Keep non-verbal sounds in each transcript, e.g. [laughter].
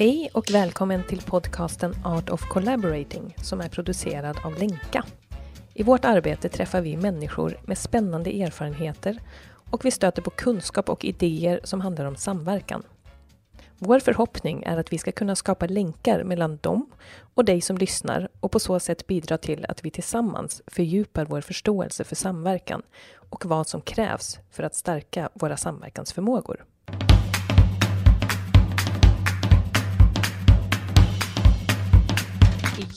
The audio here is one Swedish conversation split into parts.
Hej och välkommen till podcasten Art of Collaborating som är producerad av Lenka. I vårt arbete träffar vi människor med spännande erfarenheter och vi stöter på kunskap och idéer som handlar om samverkan. Vår förhoppning är att vi ska kunna skapa länkar mellan dem och dig som lyssnar och på så sätt bidra till att vi tillsammans fördjupar vår förståelse för samverkan och vad som krävs för att stärka våra samverkansförmågor.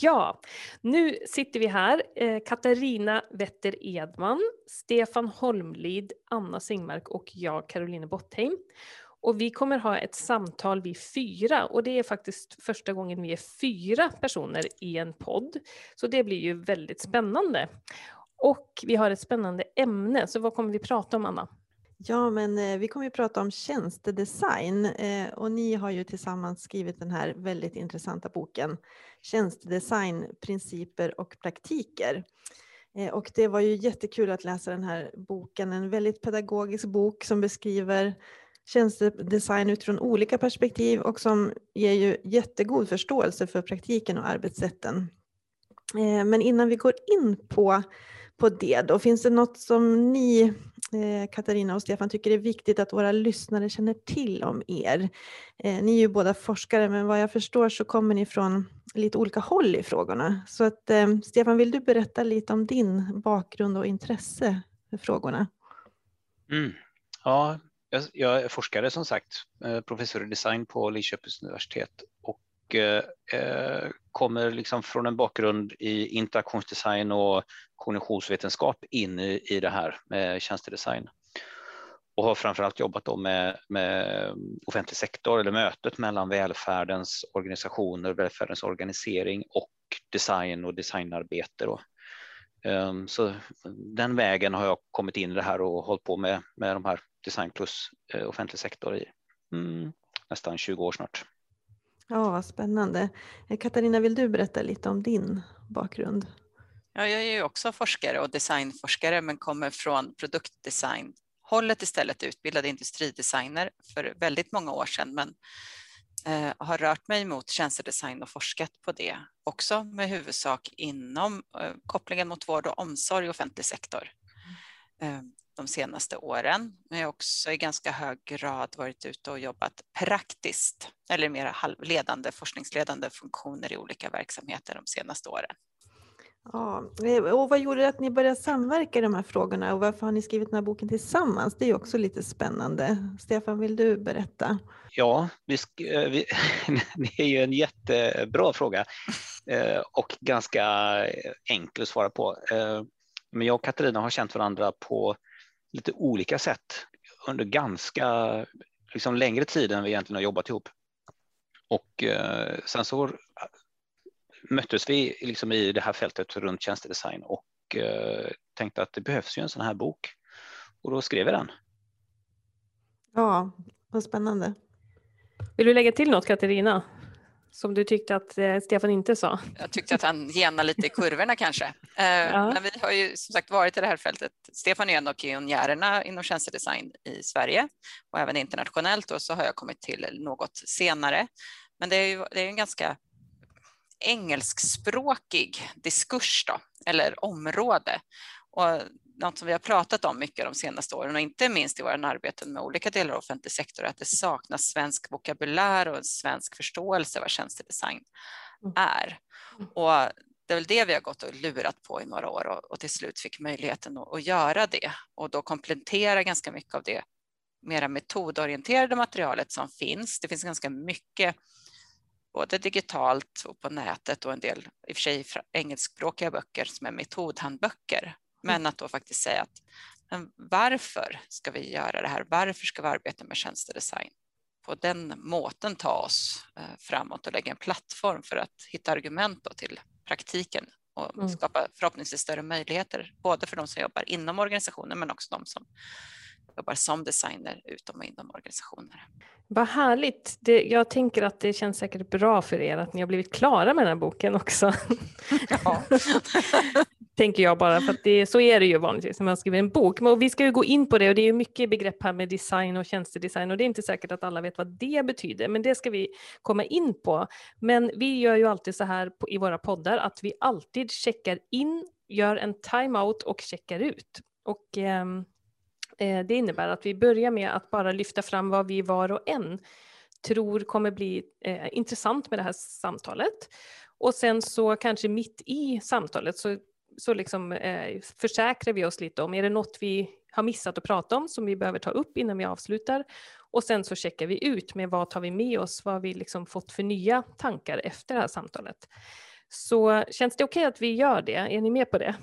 Ja, nu sitter vi här, eh, Katarina Wetter Edman, Stefan Holmlid, Anna Singmark och jag, Caroline Bottheim. Och vi kommer ha ett samtal vi fyra och det är faktiskt första gången vi är fyra personer i en podd. Så det blir ju väldigt spännande. Och vi har ett spännande ämne, så vad kommer vi prata om Anna? Ja, men eh, vi kommer ju prata om tjänstedesign eh, och ni har ju tillsammans skrivit den här väldigt intressanta boken Tjänstedesign, principer och praktiker. Eh, och det var ju jättekul att läsa den här boken, en väldigt pedagogisk bok som beskriver tjänstedesign utifrån olika perspektiv och som ger ju jättegod förståelse för praktiken och arbetssätten. Eh, men innan vi går in på, på det då, finns det något som ni eh, Katarina och Stefan tycker är viktigt att våra lyssnare känner till om er. Eh, ni är ju båda forskare men vad jag förstår så kommer ni från lite olika håll i frågorna. Så att, eh, Stefan, vill du berätta lite om din bakgrund och intresse för frågorna? Mm. Ja, jag är forskare som sagt, professor i design på Linköpings universitet och kommer liksom från en bakgrund i interaktionsdesign och kognitionsvetenskap in i, i det här med tjänstedesign och har framförallt jobbat då med, med offentlig sektor eller mötet mellan välfärdens organisationer, välfärdens organisering och design och designarbete. Då. Ehm, så den vägen har jag kommit in i det här och hållit på med, med de här design plus eh, offentlig sektor i mm, nästan 20 år snart. Ja, vad spännande. Eh, Katarina, vill du berätta lite om din bakgrund? Ja, jag är ju också forskare och designforskare men kommer från produktdesign hållet istället, utbildad industridesigner för väldigt många år sedan men eh, har rört mig mot tjänstedesign och forskat på det också med huvudsak inom eh, kopplingen mot vård och omsorg och offentlig sektor. Eh, de senaste åren. Men jag har också i ganska hög grad varit ute och jobbat praktiskt eller mer ledande, forskningsledande funktioner i olika verksamheter de senaste åren. Ja, eh, och vad gjorde att ni började samverka i de här frågorna och varför har ni skrivit den här boken tillsammans? Det är också lite spännande. Stefan, vill du berätta? Ja, vi, eh, vi, [laughs] det är ju en jättebra fråga eh, och ganska enkel att svara på. Men jag och Katarina har känt varandra på lite olika sätt under ganska liksom, längre tid än vi egentligen har jobbat ihop. Och eh, sen så möttes vi liksom i det här fältet runt tjänstedesign och eh, tänkte att det behövs ju en sån här bok. Och då skrev vi den. Ja, vad spännande. Vill du lägga till något Katarina? Som du tyckte att eh, Stefan inte sa? Jag tyckte att han genade lite i kurvorna kanske. [laughs] Eh, ja. Men vi har ju som sagt varit i det här fältet. Stefan är en av pionjärerna inom tjänstedesign i Sverige och även internationellt och så har jag kommit till något senare. Men det är ju det är en ganska engelskspråkig diskurs då, eller område. Och något som vi har pratat om mycket de senaste åren och inte minst i våra arbeten med olika delar av offentlig sektor, att det saknas svensk vokabulär och en svensk förståelse vad tjänstedesign mm. är. Och det är väl det vi har gått och lurat på i några år och, och till slut fick möjligheten att, att, göra det och då komplettera ganska mycket av det mera metodorienterade materialet som finns. Det finns ganska mycket både digitalt och på nätet och en del i och för sig engelskspråkiga böcker som är metodhandböcker men att då faktiskt säga att varför ska vi göra det här? Varför ska vi arbeta med tjänstedesign? På den måten ta oss eh, framåt och lägga en plattform för att hitta argument till praktiken och mm. skapa förhoppningsvis större möjligheter, både för de som jobbar inom organisationen men också de som jobbar som designer utom och inom organisationer. Vad härligt. Det, jag tänker att det känns säkert bra för er att ni har blivit klara med den här boken också. [laughs] Ja. [laughs] tänker jag bara, för att det, så är det ju vanligtvis när man skriver en bok. Men vi ska ju gå in på det och det är mycket begrepp här med design och tjänstedesign och det är inte säkert att alla vet vad det betyder, men det ska vi komma in på. Men vi gör ju alltid så här på, i våra poddar att vi alltid checkar in, gör en time-out och checkar ut. Och ehm, eh, det innebär att vi börjar med att bara lyfta fram vad vi var och en tror kommer bli eh, intressant med det här samtalet. Och sen så kanske mitt i samtalet så så liksom, eh, försäkrar vi oss lite om, är det något vi har missat att prata om som vi behöver ta upp innan vi avslutar? Och sen så checkar vi ut med vad tar vi med oss, vad har vi liksom fått för nya tankar efter det här samtalet? Så känns det okej okay att vi gör det? Är ni med på det?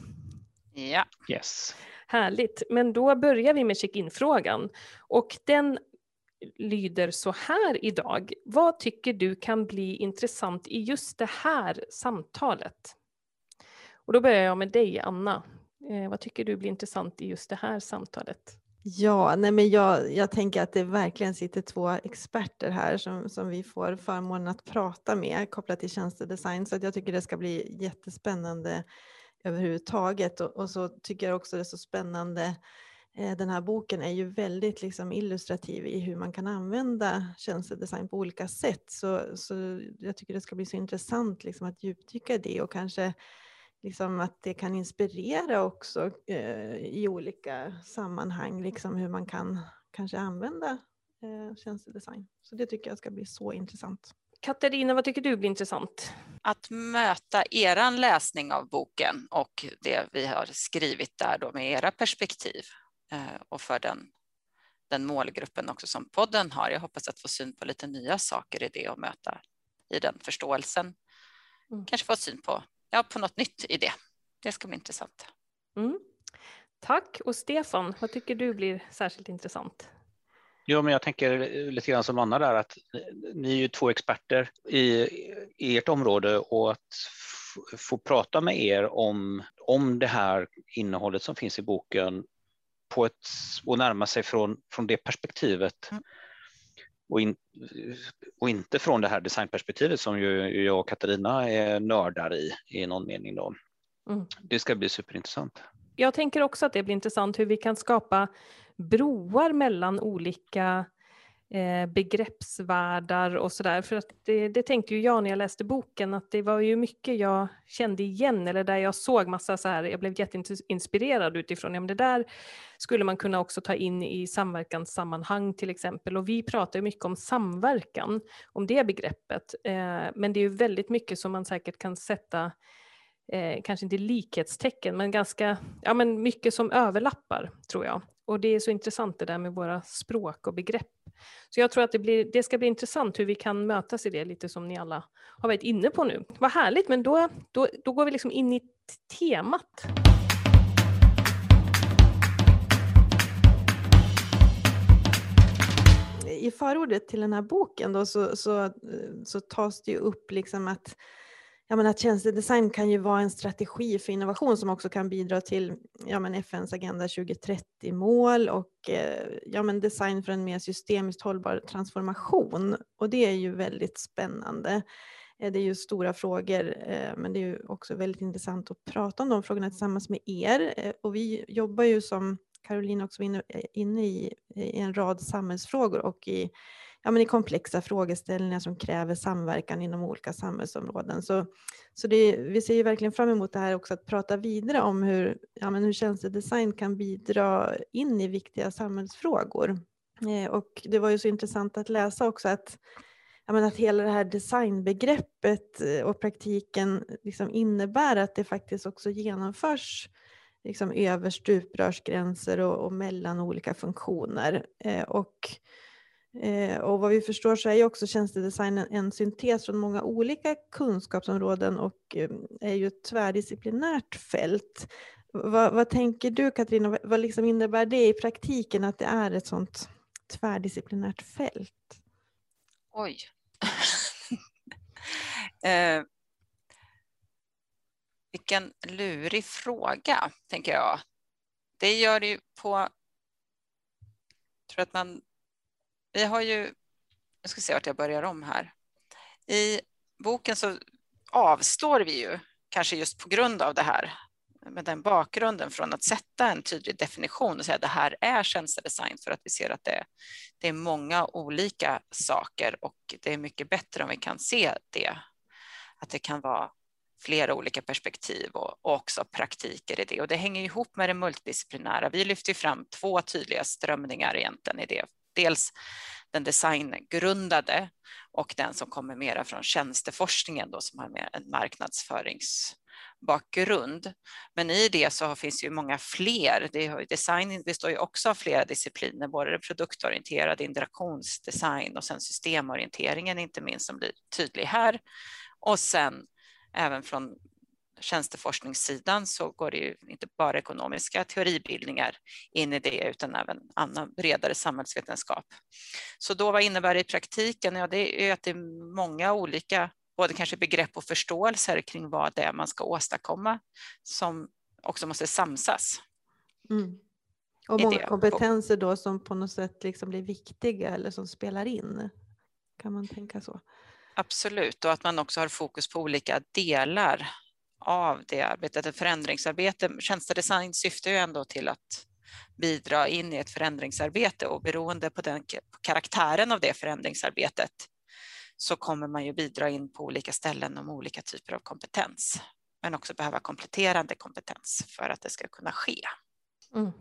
Ja. Yes. Härligt, men då börjar vi med check-in-frågan och den lyder så här idag. Vad tycker du kan bli intressant i just det här samtalet? Och då börjar jag med dig, Anna. Eh, vad tycker du blir intressant i just det här samtalet? Ja, nej men jag, jag tänker att det verkligen sitter två experter här som, som vi får förmånen att prata med kopplat till tjänstedesign. Så att jag tycker det ska bli jättespännande överhuvudtaget. Och, och så tycker jag också det är så spännande eh, den här boken är ju väldigt liksom illustrativ i hur man kan använda tjänstedesign på olika sätt. Så, så jag tycker det ska bli så intressant liksom att djupdyka i det och kanske liksom att det kan inspirera också eh, i olika sammanhang, liksom hur man kan kanske använda eh, tjänstedesign. Så det tycker jag ska bli så intressant. Katarina, vad tycker du blir intressant? Att möta er läsning av boken och det vi har skrivit där då med era perspektiv eh, och för den, den målgruppen också som podden har. Jag hoppas att få syn på lite nya saker i det och möta i den förståelsen. Mm. Kanske få syn på ja, på något nytt i det. Det ska bli intressant. Mm. Tack. Och Stefan, vad tycker du blir särskilt intressant? Jo, men jag tänker lite grann som Anna där att ni är ju två experter i, i ert område och att få prata med er om, om det här innehållet som finns i boken på ett, och närma sig från, från det perspektivet mm och, in, och inte från det här designperspektivet som ju jag och Katarina är nördar i i någon mening. Då. Mm. Det ska bli superintressant. Jag tänker också att det blir intressant hur vi kan skapa broar mellan olika eh, begreppsvärldar och sådär. För att det, det, tänkte ju jag när jag läste boken att det var ju mycket jag kände igen eller där jag såg massa så här, jag blev jätteinspirerad utifrån, ja men det där skulle man kunna också ta in i samverkanssammanhang till exempel. Och vi pratar ju mycket om samverkan, om det begreppet. Eh, men det är ju väldigt mycket som man säkert kan sätta Eh, kanske inte likhetstecken, men ganska ja, men mycket som överlappar tror jag. Och det är så intressant det där med våra språk och begrepp. Så jag tror att det, blir, det ska bli intressant hur vi kan mötas i det, lite som ni alla har varit inne på nu. Vad härligt, men då, då, då går vi liksom in i temat. I förordet till den här boken då så, så, så tas det ju upp liksom att ja, men att tjänstedesign kan ju vara en strategi för innovation som också kan bidra till ja, men FNs Agenda 2030-mål och eh, ja, men design för en mer systemiskt hållbar transformation. Och det är ju väldigt spännande. Eh, det är ju stora frågor, eh, men det är ju också väldigt intressant att prata om de frågorna tillsammans med er. Och vi jobbar ju som Caroline också var inne i, i en rad samhällsfrågor och i ja, men i komplexa frågeställningar som kräver samverkan inom olika samhällsområden. Så, så det, vi ser ju verkligen fram emot det här också att prata vidare om hur, ja, men hur tjänstedesign kan bidra in i viktiga samhällsfrågor. Eh, och det var ju så intressant att läsa också att ja, men att hela det här designbegreppet eh, och praktiken liksom innebär att det faktiskt också genomförs liksom över stuprörsgränser och, och mellan olika funktioner. Eh, och Eh, och vad vi förstår så är ju också tjänstedesignen en syntes från många olika kunskapsområden och eh, är ju ett tvärdisciplinärt fält. Vad, vad tänker du Katarina, vad liksom innebär det i praktiken att det är ett sådant tvärdisciplinärt fält? Oj. [laughs] eh, vilken lurig fråga, tänker jag. Det gör det ju på Jag tror att man, vi har ju, jag ska se vart jag börjar om här. I boken så avstår vi ju, kanske just på grund av det här, med den bakgrunden från att sätta en tydlig definition och säga att det här är tjänstedesign för att vi ser att det, det är många olika saker och det är mycket bättre om vi kan se det. Att det kan vara flera olika perspektiv och, och också praktiker i det. Och det hänger ihop med det multidisciplinära. Vi lyfter fram två tydliga strömningar egentligen i det. Dels den designgrundade och den som kommer mera från tjänsteforskningen då, som har mer en marknadsföringsbakgrund. Men i det så finns ju många fler. Det, design består ju också av flera discipliner, både produktorienterad interaktionsdesign och sen systemorienteringen inte minst som blir tydlig här. Och sen även från tjänsteforskningssidan så går det ju inte bara ekonomiska teoribildningar in i det utan även annan bredare samhällsvetenskap. Så då vad innebär det i praktiken? Ja, det är att det är många olika både kanske begrepp och förståelser kring vad det är man ska åstadkomma som också måste samsas. Mm. Och många kompetenser då som på något sätt liksom blir viktiga eller som spelar in. Kan man tänka så? Absolut, och att man också har fokus på olika delar av det arbetet. Ett förändringsarbete, tjänstedesign syftar ju ändå till att bidra in i ett förändringsarbete och beroende på den på karaktären av det förändringsarbetet så kommer man ju bidra in på olika ställen om olika typer av kompetens, men också behöva kompletterande kompetens för att det ska kunna ske. Mm.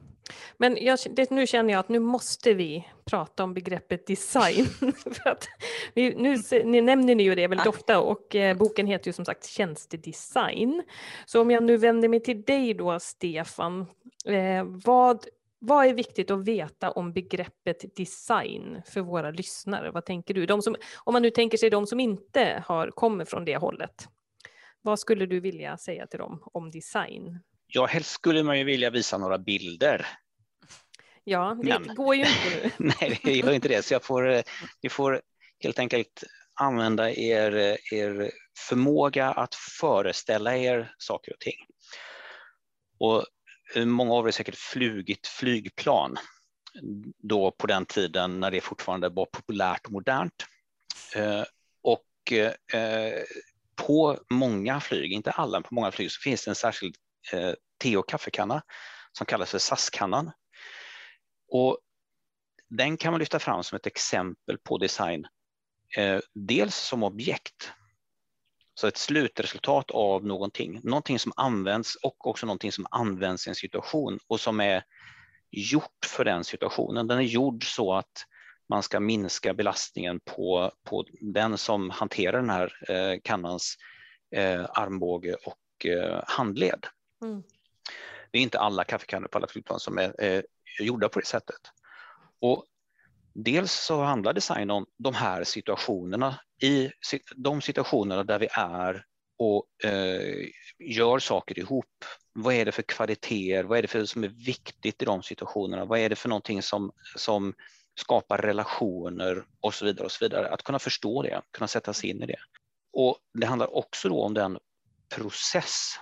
Men jag, det, nu känner jag att nu måste vi prata om begreppet design. [laughs] För att vi, nu ni nämner ni ju det väldigt ofta och eh, boken heter ju som sagt Tjänstedesign. Så om jag nu vänder mig till dig då Stefan, eh, vad, vad är viktigt att veta om begreppet design för våra lyssnare? Vad tänker du? De som, om man nu tänker sig de som inte har, kommer från det hållet. Vad skulle du vilja säga till dem om design? Ja, helst skulle man ju vilja visa några bilder. Ja, det Men, går ju inte nu. [laughs] nej, det gör inte det, så jag får, ni får helt enkelt använda er, er förmåga att föreställa er saker och ting. Och många av er har säkert flugit flygplan då på den tiden när det fortfarande var populärt och modernt. Eh, och eh, på många flyg, inte alla, på många flyg så finns det en särskild eh, Eh, te och kaffekanna som kallas för SAS-kannan. Och den kan man lyfta fram som ett exempel på design, eh, dels som objekt, så ett slutresultat av någonting, någonting som används och också någonting som används i en situation och som är gjort för den situationen. Den är gjord så att man ska minska belastningen på, på den som hanterar den här eh, kannans eh, armbåge och eh, handled. Mm. Det är inte alla kaffekannor på alla flygplan som är eh, gjorda på det sättet. Och dels så handlar design om de här situationerna, i de situationerna där vi är och eh, gör saker ihop. Vad är det för kvaliteter? Vad är det för som är viktigt i de situationerna? Vad är det för någonting som, som skapar relationer och så vidare och så vidare. Att kunna förstå det, kunna sätta sig in i det. Och det handlar också då om den process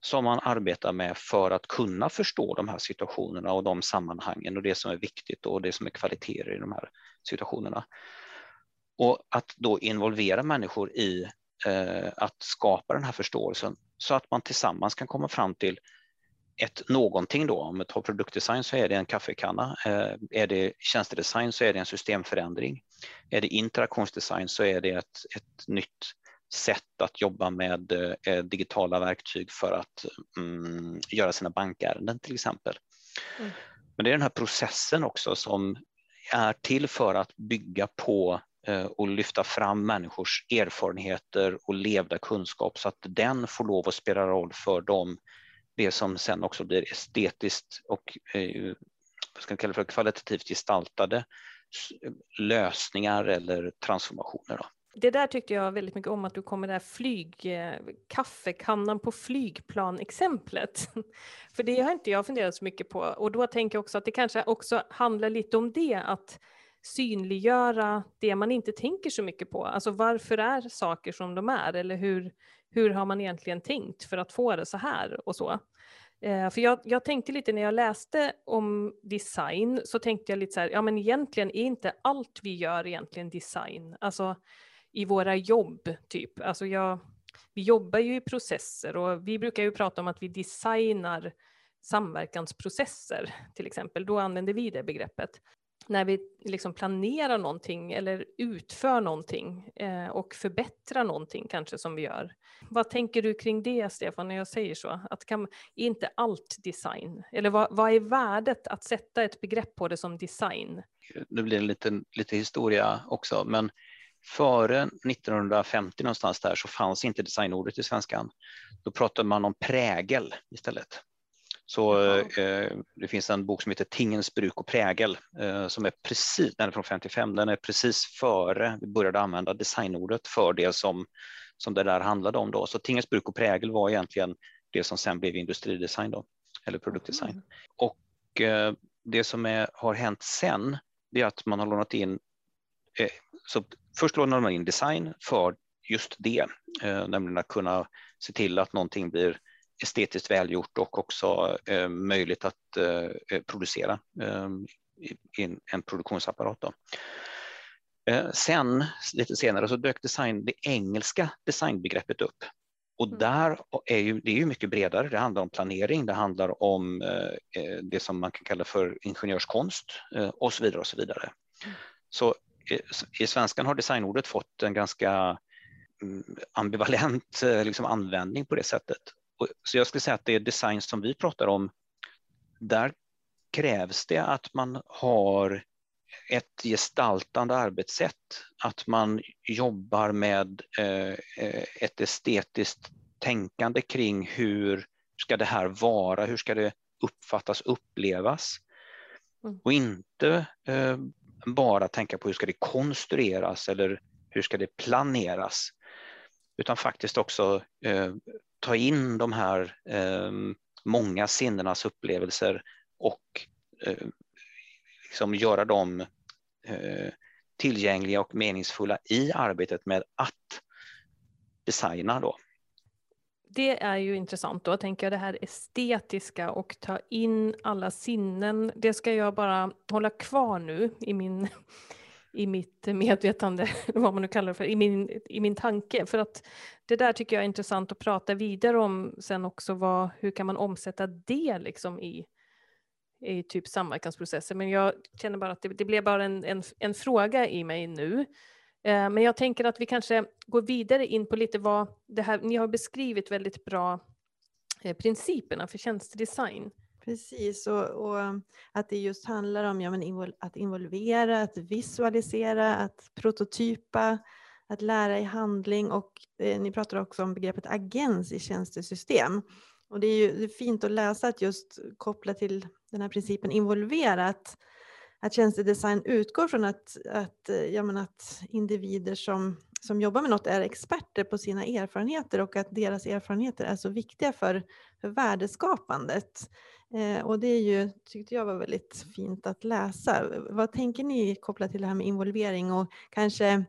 som man arbetar med för att kunna förstå de här situationerna och de sammanhangen och det som är viktigt och det som är kvaliteter i de här situationerna. Och att då involvera människor i eh, att skapa den här förståelsen så att man tillsammans kan komma fram till ett någonting då. Om vi tar produktdesign så är det en kaffekanna. Eh, är det tjänstedesign så är det en systemförändring. Är det interaktionsdesign så är det ett, ett nytt sätt att jobba med eh, digitala verktyg för att mm, göra sina bankärenden till exempel. Mm. Men det är den här processen också som är till för att bygga på eh, och lyfta fram människors erfarenheter och levda kunskap så att den får lov att spela roll för dem, det som sen också blir estetiskt och eh, vad ska kalla för kvalitativt gestaltade lösningar eller transformationer. Då. Det där tyckte jag väldigt mycket om, att du kom med det här flyg, eh, kaffekannan på flygplan-exemplet. [laughs] För det har inte jag funderat så mycket på. Och då tänker jag också att det kanske också handlar lite om det, att synliggöra det man inte tänker så mycket på. Alltså varför är saker som de är? Eller hur, hur har man egentligen tänkt för att få det så här och så? Eh, för jag, jag, tänkte lite när jag läste om design så tänkte jag lite så här, ja men egentligen är inte allt vi gör egentligen design. Alltså i våra jobb typ. Alltså jag, vi jobbar ju i processer och vi brukar ju prata om att vi designar samverkansprocesser till exempel. Då använder vi det begreppet när vi liksom planerar någonting eller utför någonting eh, och förbättrar någonting kanske som vi gör. Vad tänker du kring det Stefan när jag säger så? Att kan, är inte allt design? Eller vad, vad är värdet att sätta ett begrepp på det som design? Nu blir det liten lite historia också, men före 1950 någonstans där så fanns inte designordet i svenskan. Då pratade man om prägel istället. Så eh, det finns en bok som heter Tingens bruk och prägel eh, som är precis, den är från 55, den är precis före vi började använda designordet för det som, som det där handlade om då. Så Tingens bruk och prägel var egentligen det som sen blev industridesign då, eller produktdesign. Mm. Och eh, det som är, har hänt sen, det är att man har lånat in, eh, så först lånar man in design för just det, eh, nämligen att kunna se till att någonting blir estetiskt välgjort och också eh, möjligt att eh, producera eh, i en produktionsapparat. Då. Eh, sen lite senare så dök design, det engelska designbegreppet upp och mm. där är ju, det är ju mycket bredare. Det handlar om planering, det handlar om eh, eh, det som man kan kalla för ingenjörskonst och så vidare och så vidare. Mm. Så i svenskan har designordet fått en ganska mm, ambivalent liksom, användning på det sättet. Så jag skulle säga att det är design som vi pratar om. Där krävs det att man har ett gestaltande arbetssätt, att man jobbar med eh, ett estetiskt tänkande kring hur ska det här vara, hur ska det uppfattas, upplevas? Mm. Och inte eh, bara tänka på hur ska det konstrueras eller hur ska det planeras, utan faktiskt också eh, ta in de här eh, många sinnenas upplevelser och eh, liksom göra dem eh, tillgängliga och meningsfulla i arbetet med att designa. Då. Det är ju intressant då, tänker jag, det här estetiska och ta in alla sinnen. Det ska jag bara hålla kvar nu i min i mitt medvetande, [laughs] vad man nu kallar det för, i min, i min tanke. För att det där tycker jag är intressant att prata vidare om sen också. Vad, hur kan man omsätta det liksom i, i typ samverkansprocesser? Men jag känner bara att det, det blev bara en, en, en, fråga i mig nu. Eh, men jag tänker att vi kanske går vidare in på lite vad det här, ni har beskrivit väldigt bra eh, principerna för tjänstedesign. Precis, och, och, eh, att det just handlar om ja, men att involvera, att visualisera, att prototypa, att lära i handling och eh, ni pratar också om begreppet agens i tjänstesystem. Och det är ju det är fint att läsa att just koppla till den här principen involverat att, tjänstedesign utgår från att, att, eh, ja, men att individer som, som jobbar med något är experter på sina erfarenheter och att deras erfarenheter är så viktiga för, för värdeskapandet. Eh, och det är ju, tyckte jag var väldigt fint att läsa. Vad tänker ni kopplat till det här med involvering och kanske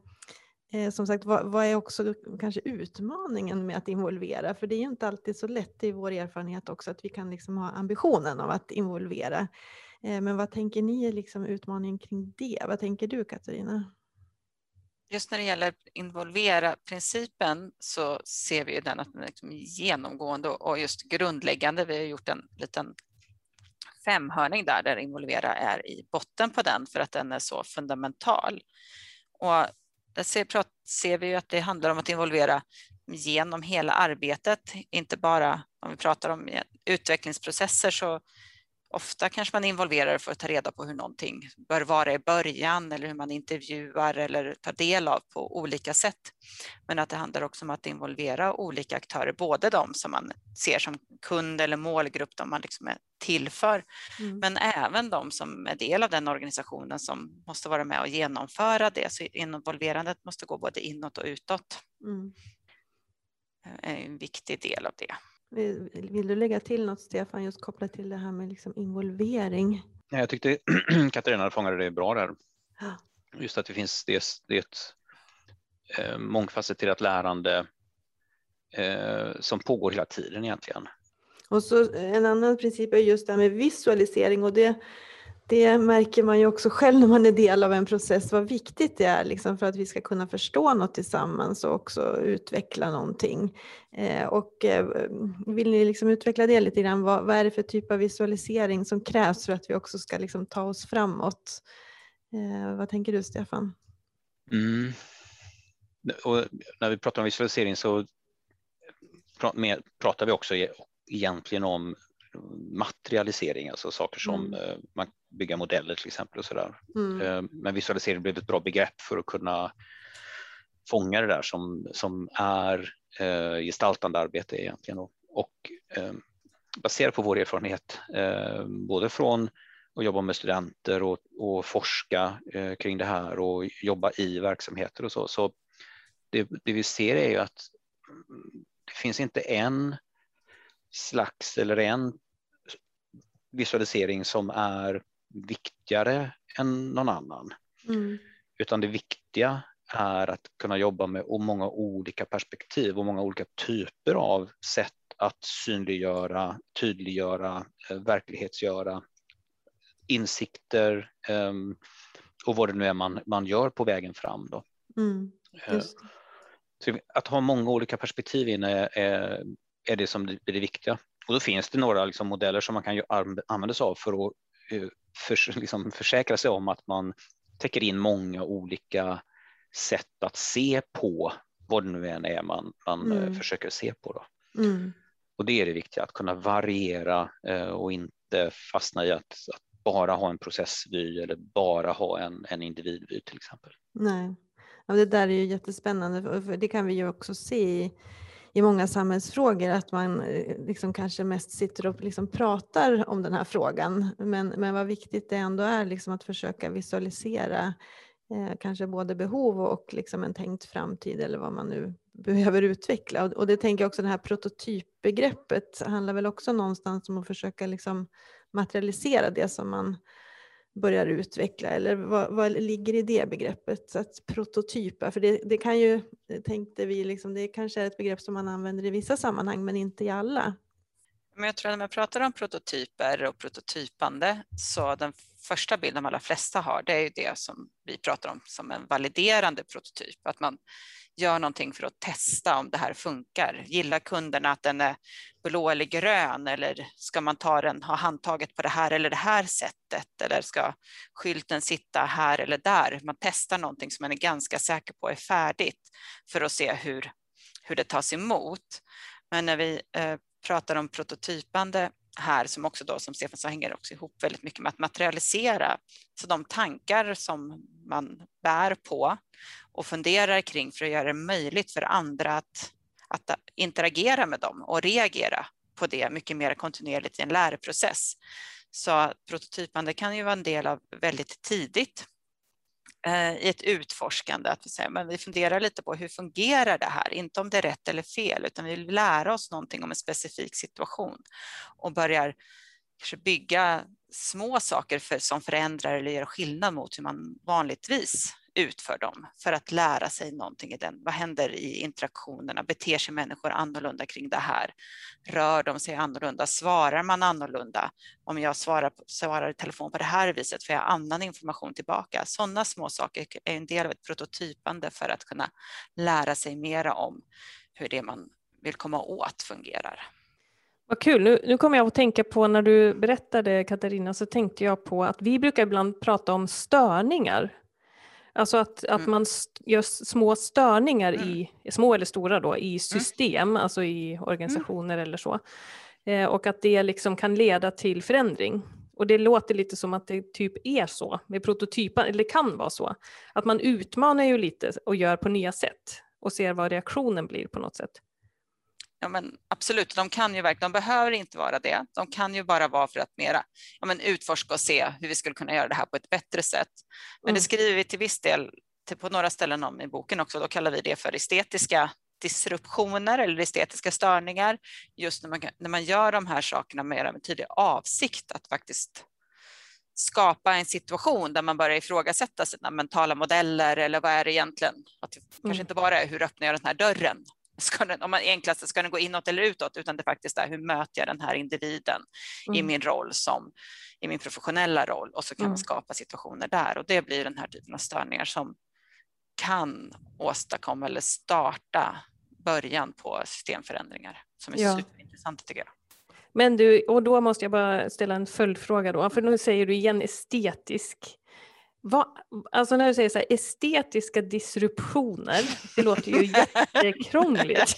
eh, som sagt, vad, vad, är också kanske utmaningen med att involvera? För det är ju inte alltid så lätt i vår erfarenhet också att vi kan liksom ha ambitionen av att involvera. Eh, men vad tänker ni är liksom utmaningen kring det? Vad tänker du Katarina? Just när det gäller involvera-principen så ser vi ju den att den är liksom genomgående och just grundläggande. Vi har gjort en liten femhörning där, där involvera är i botten på den för att den är så fundamental. Och där ser, ser vi ju att det handlar om att involvera genom hela arbetet, inte bara om vi pratar om utvecklingsprocesser så Ofta kanske man involverar för att ta reda på hur någonting bör vara i början eller hur man intervjuar eller tar del av på olika sätt. Men att det handlar också om att involvera olika aktörer, både de som man ser som kund eller målgrupp, de man liksom är till för, mm. men även de som är del av den organisationen som måste vara med och genomföra det. Så involverandet måste gå både inåt och utåt. Mm. är en viktig del av det. Vill du lägga till något Stefan, just kopplat till det här med liksom involvering? Jag tyckte [clears throat] Katarina fångade det bra där. Just att det finns det, det ett eh, mångfacetterat lärande eh, som pågår hela tiden egentligen. Och så en annan princip är just det här med visualisering och det, det märker man ju också själv när man är del av en process vad viktigt det är liksom för att vi ska kunna förstå något tillsammans och också utveckla någonting. Eh, och eh, vill ni liksom utveckla det lite grann? Vad, vad, är det för typ av visualisering som krävs för att vi också ska liksom ta oss framåt? Eh, vad tänker du Stefan? Mm. Och när vi pratar om visualisering så pratar vi också e- egentligen om materialisering, alltså saker som mm. Eh, man bygger modeller till exempel och sådär. Mm. Eh, men visualisering blev ett bra begrepp för att kunna fånga det där som, som är eh, gestaltande arbete egentligen och, och baserat på vår erfarenhet, både från att jobba med studenter och, och forska kring det här och jobba i verksamheter och så. Så det, det vi ser är ju att det finns inte en slags eller en visualisering som är viktigare än någon annan. Mm. Utan det viktiga är att kunna jobba med många olika perspektiv och många olika typer av sätt att synliggöra, tydliggöra, eh, verklighetsgöra insikter um, och vad det nu är man, man gör på vägen fram. Då. Mm, uh, att ha många olika perspektiv in är, är, det som blir det viktiga. Och då finns det några liksom, modeller som man kan använda sig av för att uh, för, [laughs] liksom, försäkra sig om att man täcker in många olika sätt att se på vad det nu än är man, man mm. försöker se på. Då. Mm. Och det är det viktiga, att kunna variera eh, och inte fastna i att, att, bara ha en processvy eller bara ha en, en individvy till exempel. Nej, ja, det där är ju jättespännande, för det kan vi ju också se i, många samhällsfrågor att man eh, liksom kanske mest sitter och liksom pratar om den här frågan. Men, men vad viktigt det ändå är liksom att försöka visualisera eh, kanske både behov och liksom en tänkt framtid eller vad man nu [laughs] behöver utveckla. Och, och det tänker jag också det här prototypbegreppet handlar väl också någonstans om att försöka liksom materialisera det som man börjar utveckla eller vad, vad ligger i det begreppet? Att prototypa, för det, det kan ju, tänkte vi, liksom, det kanske är ett begrepp som man använder i vissa sammanhang men inte i alla. Men jag tror att när man pratar om prototyper och prototypande så den första bilden de allra flesta har det är ju det som vi pratar om som en validerande prototyp. Att man gör någonting för att testa om det här funkar. Gillar kunderna att den är blå eller grön eller ska man ta den, ha handtaget på det här eller det här sättet eller ska skylten sitta här eller där? Man testar någonting som man är ganska säker på är färdigt för att se hur, hur det tas emot. Men när vi eh, pratar om prototypande här som också då som Stefan sa hänger också ihop väldigt mycket med att materialisera. Så de tankar som man bär på och funderar kring för att göra det möjligt för andra att, att interagera med dem och reagera på det mycket mer kontinuerligt i en läroprocess. Så prototypande kan ju vara en del av väldigt tidigt Eh, i ett utforskande, att vi, säger, men vi funderar lite på hur fungerar det här, inte om det är rätt eller fel, utan vi vill lära oss någonting om en specifik situation och börjar kanske bygga små saker för, som förändrar eller gör skillnad mot hur man vanligtvis utför dem för att lära sig någonting i den. Vad händer i interaktionerna? Beter sig människor annorlunda kring det här? Rör de sig annorlunda? Svarar man annorlunda? Om jag svarar, svarar i telefon på det här viset får jag annan information tillbaka. Sådana små saker är en del av ett prototypande för att kunna lära sig mera om hur det man vill komma åt fungerar. Vad kul, nu, nu kommer jag att tänka på när du berättade Katarina så tänkte jag på att vi brukar ibland prata om störningar Alltså att, att mm. man gör små störningar mm. i, små eller stora då, i mm. system, mm. alltså i organisationer eller så. Eh, och att det liksom kan leda till förändring. Och det låter lite som att det typ är så med prototypen, eller kan vara så. Att man utmanar ju lite och gör på nya sätt och ser vad reaktionen blir på något sätt. Ja, men absolut, de kan ju verkligen, de behöver inte vara det. De kan ju bara vara för att mera ja, men utforska och se hur vi skulle kunna göra det här på ett bättre sätt. Men mm. det skriver vi till viss del till, på några ställen om i boken också. Då kallar vi det för estetiska disruptioner eller estetiska störningar. Just när man, när man gör de här sakerna med en tydlig avsikt att faktiskt skapa en situation där man börjar ifrågasätta sina mentala modeller eller vad är det egentligen? Att det mm. kanske inte bara är hur öppnar jag den här dörren ska den, om man enklast ska den gå inåt eller utåt, utan det faktiskt är hur möter jag den här individen mm. i min roll som i min professionella roll och så kan mm. man skapa situationer där och det blir den här typen av störningar som kan åstadkomma eller starta början på systemförändringar som är ja. superintressanta tycker jag. Men du, och då måste jag bara ställa en följdfråga då, för nu säger du igen estetisk. Vad, alltså när du säger så här, estetiska disruptioner, det låter ju jättekrångligt.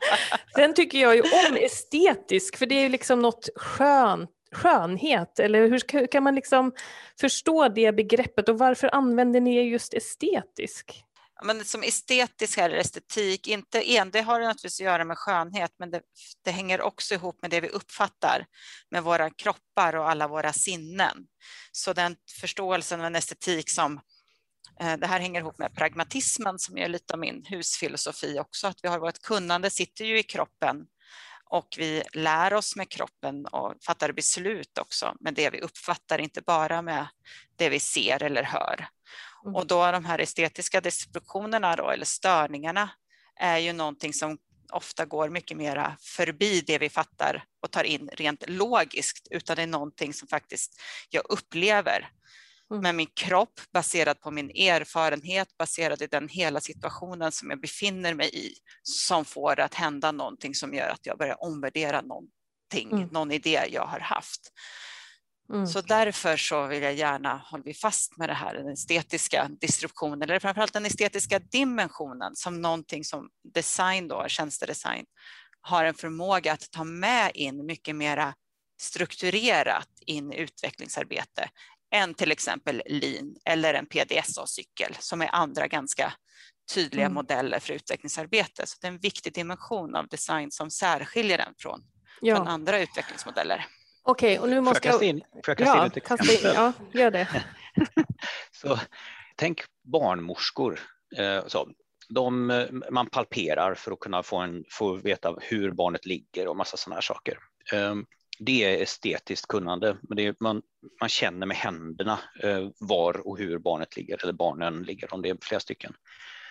[laughs] Sen tycker jag ju om estetisk, för det är ju liksom något skönt, skönhet, eller hur, hur kan man liksom förstå det begreppet och varför använder ni just estetisk? Men som estetisk eller estetik, inte en, det har naturligtvis att göra med skönhet, men det, det, hänger också ihop med det vi uppfattar med våra kroppar och alla våra sinnen. Så den förståelsen av en estetik som eh, det här hänger ihop med pragmatismen som är lite av min husfilosofi också, att vi har vårt kunnande sitter ju i kroppen och vi lär oss med kroppen och fattar beslut också med det vi uppfattar, inte bara med det vi ser eller hör. Mm. Och då de här estetiska destruktionerna då, eller störningarna är ju någonting som ofta går mycket mera förbi det vi fattar och tar in rent logiskt, utan det är någonting som faktiskt jag upplever mm. med min kropp baserad på min erfarenhet, baserad i den hela situationen som jag befinner mig i, som får det att hända någonting som gör att jag börjar omvärdera någonting, mm. någon idé jag har haft. Mm. Så därför så vill jag gärna hålla vi fast med det här, den estetiska disruptionen, eller framförallt den estetiska dimensionen som någonting som design då, tjänstedesign, har en förmåga att ta med in mycket mera strukturerat in i utvecklingsarbete än till exempel lean eller en PDSA-cykel som är andra ganska tydliga mm. modeller för utvecklingsarbete. Så det är en viktig dimension av design som särskiljer den från, ja. från andra utvecklingsmodeller. Okej, och nu måste jag... Får jag kasta in, ja, lite kasta in, ja, gör det. [laughs] så, tänk barnmorskor. Eh, så, de, man palperar för att kunna få, en, få veta hur barnet ligger och massa sådana här saker. Eh, det är estetiskt kunnande, men det är, man, man känner med händerna eh, var och hur barnet ligger, eller barnen ligger om det är flera stycken.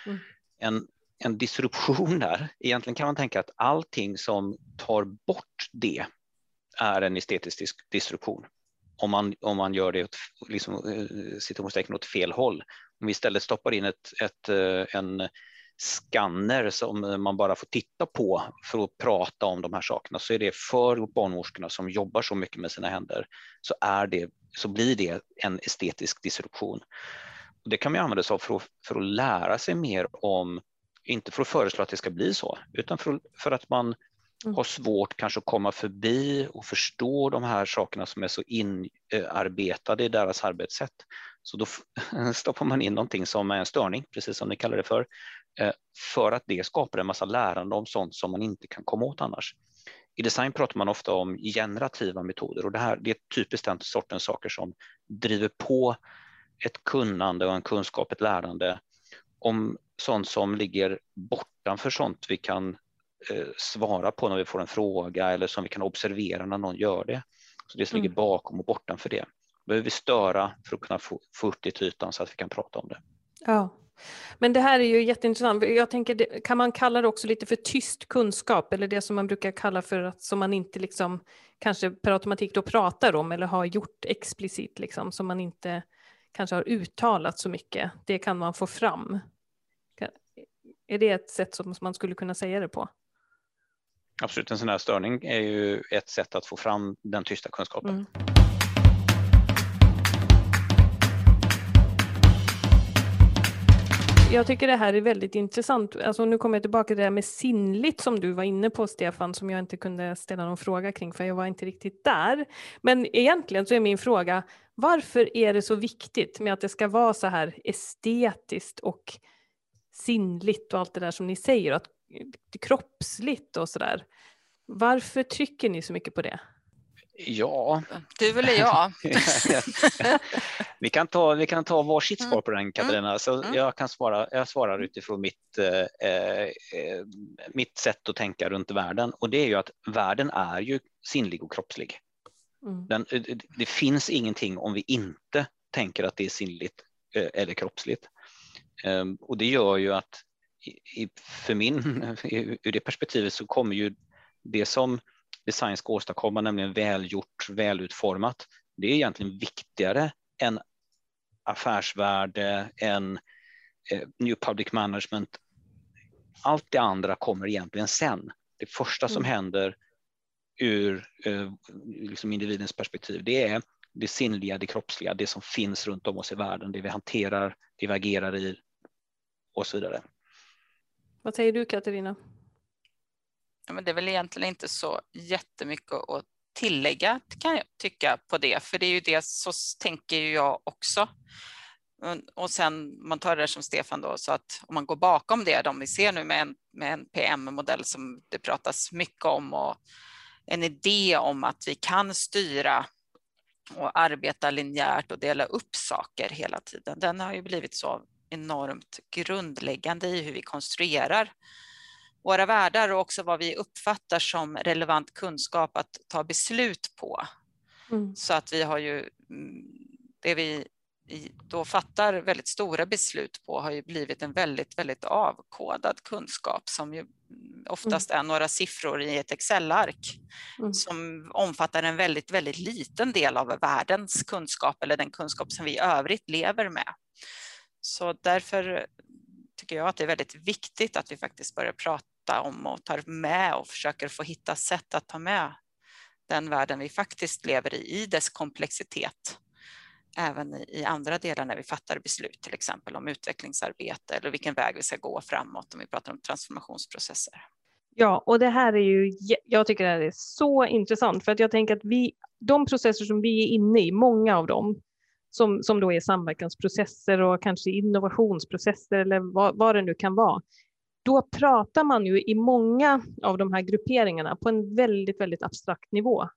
Mm. En, en disruption där, egentligen kan man tänka att allting som tar bort det är en estetisk destruktion. Om man, om man gör det åt, liksom, eh, åt fel håll. Om vi istället stoppar in ett, ett, eh, en skanner som eh, man bara får titta på för att prata om de här sakerna så är det för barnmorskorna som jobbar så mycket med sina händer så, är det, så blir det en estetisk disruption. Det kan man använda sig av för att, för att lära sig mer om, inte för att föreslå att det ska bli så, utan för, för att man mm. har svårt kanske att komma förbi och förstå de här sakerna som är så inarbetade i deras arbetssätt. Så då [laughs] stoppar man in någonting som är en störning, precis som ni kallar det för, eh, för att det skapar en massa lärande om sånt som man inte kan komma åt annars. I design pratar man ofta om generativa metoder och det här det är typiskt den sortens saker som driver på ett kunnande och en kunskap, ett lärande om sånt som ligger bortanför sånt vi kan svara på när vi får en fråga eller som vi kan observera när någon gör det. Så det som mm. ligger bakom och bortanför det. behöver vi störa för att kunna få, få upp det till ytan så att vi kan prata om det. Ja, men det här är ju jätteintressant. Jag tänker, kan man kalla det också lite för tyst kunskap eller det som man brukar kalla för att som man inte liksom kanske per automatik då pratar om eller har gjort explicit liksom som man inte kanske har uttalat så mycket. Det kan man få fram. Är det ett sätt som man skulle kunna säga det på? Absolut, en sån här störning är ju ett sätt att få fram den tysta kunskapen. Mm. Jag tycker det här är väldigt intressant. Alltså nu kommer jag tillbaka till det här med sinnligt som du var inne på Stefan, som jag inte kunde ställa någon fråga kring för jag var inte riktigt där. Men egentligen så är min fråga, varför är det så viktigt med att det ska vara så här estetiskt och sinnligt och allt det där som ni säger, att kroppsligt och sådär. Varför trycker ni så mycket på det? Ja. Du eller jag? [laughs] vi, kan ta, vi kan ta varsitt mm. svar på den Katarina. Mm. Så mm. jag, kan svara, jag svarar utifrån mitt, eh, eh, mitt sätt att tänka runt världen och det är ju att världen är ju sinnlig och kroppslig. Mm. Den, eh, det finns ingenting om vi inte tänker att det är sinnligt eh, eller kroppsligt. Um, och det gör ju att i, för min, [laughs] ur det perspektivet så kommer ju det som design ska åstadkomma, nämligen välgjort, välutformat, det är egentligen viktigare än affärsvärde, än eh, new public management. Allt det andra kommer egentligen sen. Det första som mm. händer ur eh, liksom individens perspektiv, det är det sinnliga, det kroppsliga, det som finns runt om oss i världen, det vi hanterar, det vi agerar i och så vidare. Vad säger du Katarina? Ja, men det är väl egentligen inte så jättemycket att tillägga kan jag tycka på det, för det är ju det så tänker jag också. Och sen man tar det som Stefan då, så att om man går bakom det, de vi ser nu med en, med en PM-modell som det pratas mycket om och en idé om att vi kan styra och arbeta linjärt och dela upp saker hela tiden. Den har ju blivit så enormt grundläggande i hur vi konstruerar våra världar och också vad vi uppfattar som relevant kunskap att ta beslut på. Mm. Så att vi har ju mm, det vi då fattar väldigt stora beslut på har ju blivit en väldigt, väldigt avkodad kunskap som ju oftast mm. är några siffror i ett Excel-ark mm. som omfattar en väldigt, väldigt liten del av världens kunskap eller den kunskap som vi i övrigt lever med. Så därför eh, tycker jag att det är väldigt viktigt att vi faktiskt börjar prata om och tar med och försöker få hitta sätt att ta med den världen vi faktiskt lever i, i dess komplexitet även i andra delar när vi fattar beslut, till exempel om utvecklingsarbete eller vilken väg vi ska gå framåt om vi pratar om transformationsprocesser. Ja, och det här är ju, jag tycker det här är så intressant för att jag tänker att vi, de processer som vi är inne i, många av dem, som, som då är samverkansprocesser och kanske innovationsprocesser eller vad, vad det nu kan vara, då pratar man ju i många av de här grupperingarna på en väldigt, väldigt abstrakt nivå.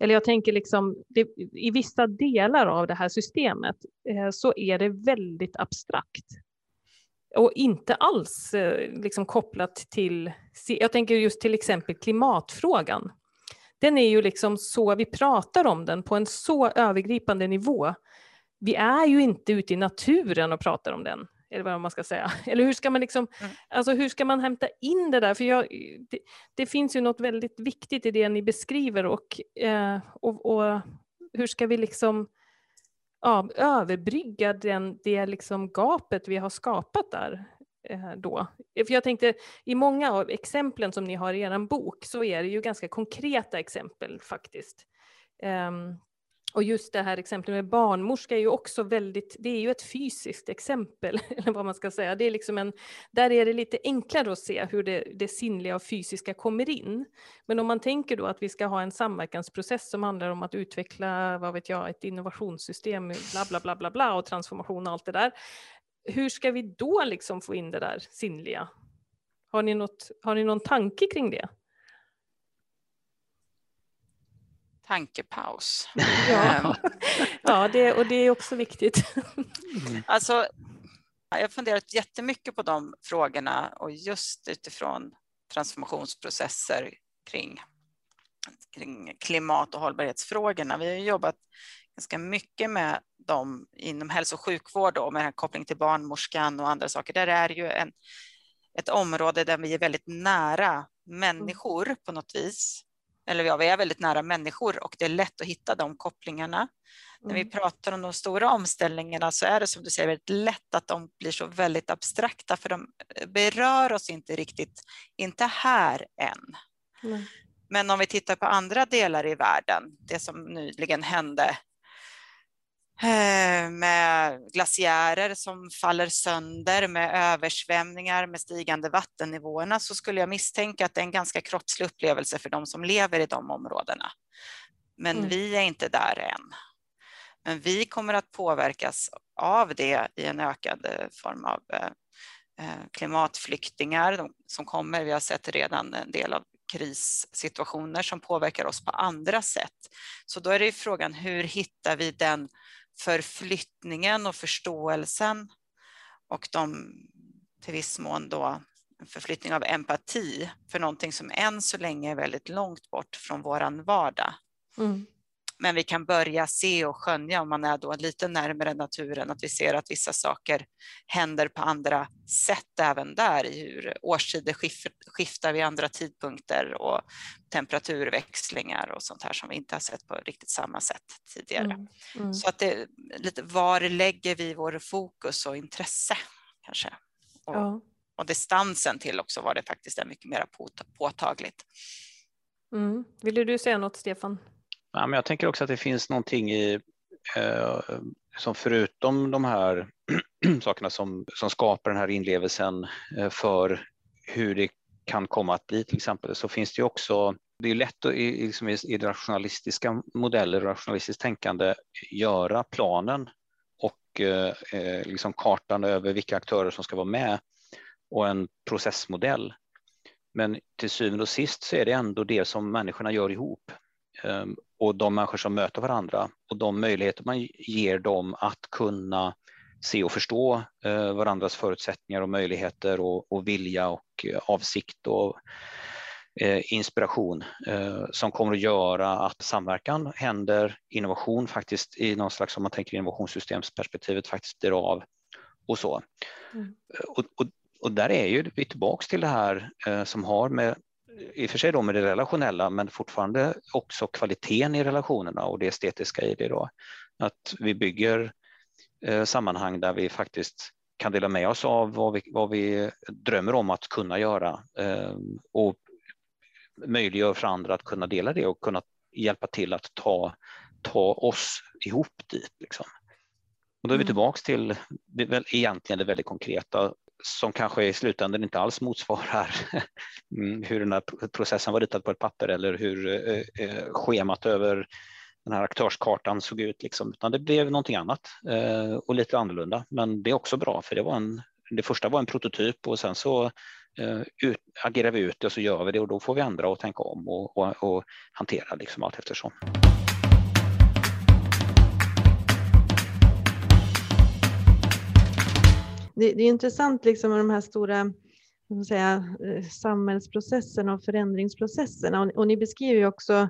Eller jag tänker liksom, det, i vissa delar av det här systemet eh, så är det väldigt abstrakt. Och inte alls eh, liksom kopplat till, jag tänker just till exempel klimatfrågan. Den är ju liksom så, vi pratar om den på en så övergripande nivå. Vi är ju inte ute i naturen och pratar om den eller vad man ska säga. [laughs] Eller hur ska man liksom, mm. alltså hur ska man hämta in det där? För jag, det, det, finns ju något väldigt viktigt i det ni beskriver och, eh, och, och, hur ska vi liksom ja, överbrygga den, det liksom gapet vi har skapat där Eh, då? För jag tänkte, i många av exemplen som ni har i er bok så är det ju ganska konkreta exempel faktiskt. Um, och just det här exemplet med barnmorska är ju också väldigt, det är ju ett fysiskt exempel, [laughs] eller vad man ska säga. Det är liksom en, där är det lite enklare att se hur det, det sinnliga och fysiska kommer in. Men om man tänker då att vi ska ha en samverkansprocess som handlar om att utveckla, vad vet jag, ett innovationssystem, bla bla bla bla bla och transformation och allt det där. Hur ska vi då liksom få in det där sinnliga? Har ni, något, har ni någon tanke kring det? tankepaus. [laughs] Ja, ehm. [laughs] ja det, och det är också viktigt. alltså, jag har funderat jättemycket på de frågorna och just utifrån transformationsprocesser kring, kring klimat och hållbarhetsfrågorna. Vi har jobbat ganska mycket med dem inom hälso och sjukvård och med koppling till barnmorskan och andra saker. Där är ju en, ett område där vi är väldigt nära människor på något vis eller ja, vi är väldigt nära människor och det är lätt att hitta de kopplingarna. Mm. När vi mm. pratar om de stora omställningarna så är det som du säger väldigt lätt att de blir så väldigt abstrakta för de berör oss inte riktigt, inte här än. Mm. Men om vi tittar på andra delar i världen, det som nyligen hände Eh, med glaciärer som faller sönder, med översvämningar, med stigande vattennivåerna så skulle jag misstänka att det är en ganska kroppslig upplevelse för de som lever i de områdena. Men mm. vi är inte där än. Men vi kommer att påverkas av det i en ökad eh, form av eh, klimatflyktingar som kommer. Vi har sett redan en del av krissituationer som påverkar oss på andra sätt. Så då är det frågan hur hittar vi den förflyttningen och förståelsen och de till viss mån då förflyttning av empati för någonting som än så länge är väldigt långt bort från våran vardag. Mm. Men vi kan börja se och skönja om man är då lite närmare naturen, att vi ser att vissa saker händer på andra sätt även där i hur årstider skiftar vid andra tidpunkter och temperaturväxlingar och sånt här som vi inte har sett på riktigt samma sätt tidigare. Mm, mm. Så att det lite var lägger vi vår fokus och intresse kanske? Och, ja. och distansen till också var det faktiskt är mycket mer påtagligt. Mm. Ville du säga något Stefan? Ja, men jag tänker också att det finns någonting i eh, som förutom de här [clears throat] sakerna som, som skapar den här inlevelsen eh, för hur det kan komma att bli till exempel, så finns det ju också, det är lätt att i, liksom i rationalistiska modeller, rationalistiskt tänkande, göra planen och eh, eh, liksom kartan över vilka aktörer som ska vara med och en processmodell. Men till syvende och sist så är det ändå det som människorna gör ihop. Ehm, och de människor som möter varandra och de möjligheter man ger dem att kunna se och förstå eh, varandras förutsättningar och möjligheter och, och vilja och eh, avsikt och eh, inspiration som kommer att göra att samverkan händer, innovation faktiskt i någon slags, om man tänker innovationssystemsperspektivet, faktiskt blir av och så. Mm. Och, och, och, där är ju vi tillbaks till det här som har med i och för sig då med det relationella, men fortfarande också kvaliteten i relationerna och det estetiska i det då. Att vi bygger eh, sammanhang där vi faktiskt kan dela med oss av vad vi, vad vi drömmer om att kunna göra eh, och möjliggör för andra att kunna dela det och kunna hjälpa till att ta, ta oss ihop dit. Liksom. Och då är vi mm. tillbaks till det, egentligen det väldigt konkreta som kanske i slutändan inte alls motsvarar [laughs] mm, hur den här processen var ritad på ett papper eller hur eh, eh, schemat över den här aktörskartan såg ut, liksom, utan det blev någonting annat eh, och lite annorlunda. Men det är också bra, för det, var en, det första var en prototyp och sen så ut, agerar vi ut det och så gör vi det och då får vi ändra och tänka om och, och, och hantera liksom allt eftersom. Det, det är intressant liksom med de här stora säga, eh, samhällsprocesserna och förändringsprocesserna. Och, och ni beskriver ju också,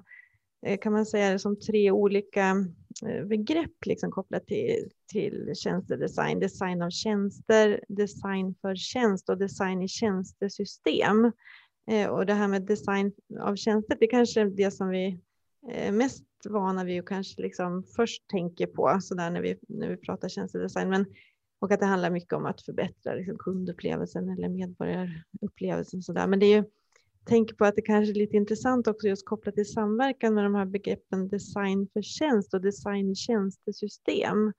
eh, kan man säga det som tre olika eh, begrepp liksom kopplat till, till tjänstedesign. Design av tjänster, design för tjänst och design i tjänstesystem. Och det här med design av tjänster, det kanske är det som vi är mest vana vid och kanske liksom först tänker på så där när vi, när vi pratar tjänstedesign. Men och att det handlar mycket om att förbättra liksom kundupplevelsen eller medborgarupplevelsen. Så där. Men det är ju, tänk på att det kanske är lite intressant också just kopplat till samverkan med de här begreppen design för tjänst och design i tjänstesystem.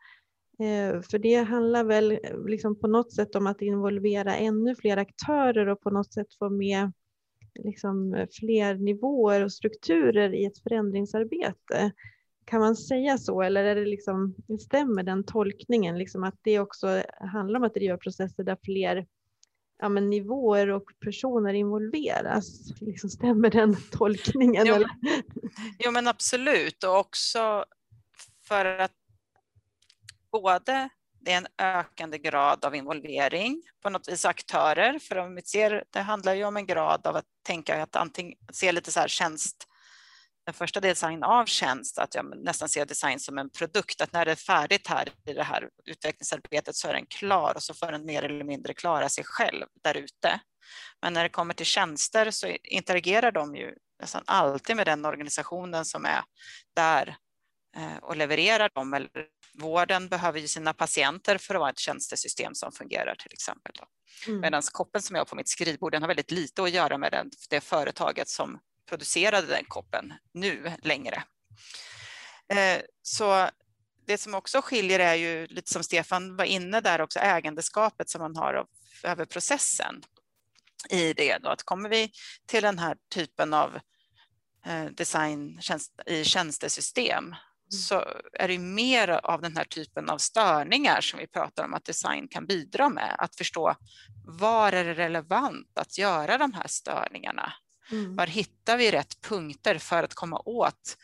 Eh, för det handlar väl liksom på något sätt om att involvera ännu fler aktörer och på något sätt få med liksom fler nivåer och strukturer i ett förändringsarbete. Kan man säga så eller är det liksom, stämmer den tolkningen? Liksom att det också handlar om att driva processer där fler ja, men nivåer och personer involveras. Liksom stämmer den [laughs] tolkningen? Jo, eller? jo men absolut och också för att både det är en ökande grad av involvering på något vis aktörer, för om vi ser, det handlar ju om en grad av att tänka att antingen se lite så här tjänst den första design av tjänst, att jag nästan ser design som en produkt, att när det är färdigt här i det här utvecklingsarbetet så är den klar och så får den mer eller mindre klara sig själv där ute. Men när det kommer till tjänster så interagerar de ju nästan alltid med den organisationen som är där eh, och levererar dem. Eller vården behöver ju sina patienter för att vara ett tjänstesystem som fungerar till exempel. Mm. Medan koppen som jag har på mitt skrivbord den har väldigt lite att göra med det företaget som producerade den koppen nu längre. Eh, så det som också skiljer är ju lite som Stefan var inne där också ägandeskapet som man har över processen i det då att kommer vi till den här typen av eh, design i tjänstesystem mm. så är det mer av den här typen av störningar som vi pratar om att design kan bidra med. Att förstå var är det relevant att göra de här störningarna? Mm. Var hittar vi rätt punkter för att komma åt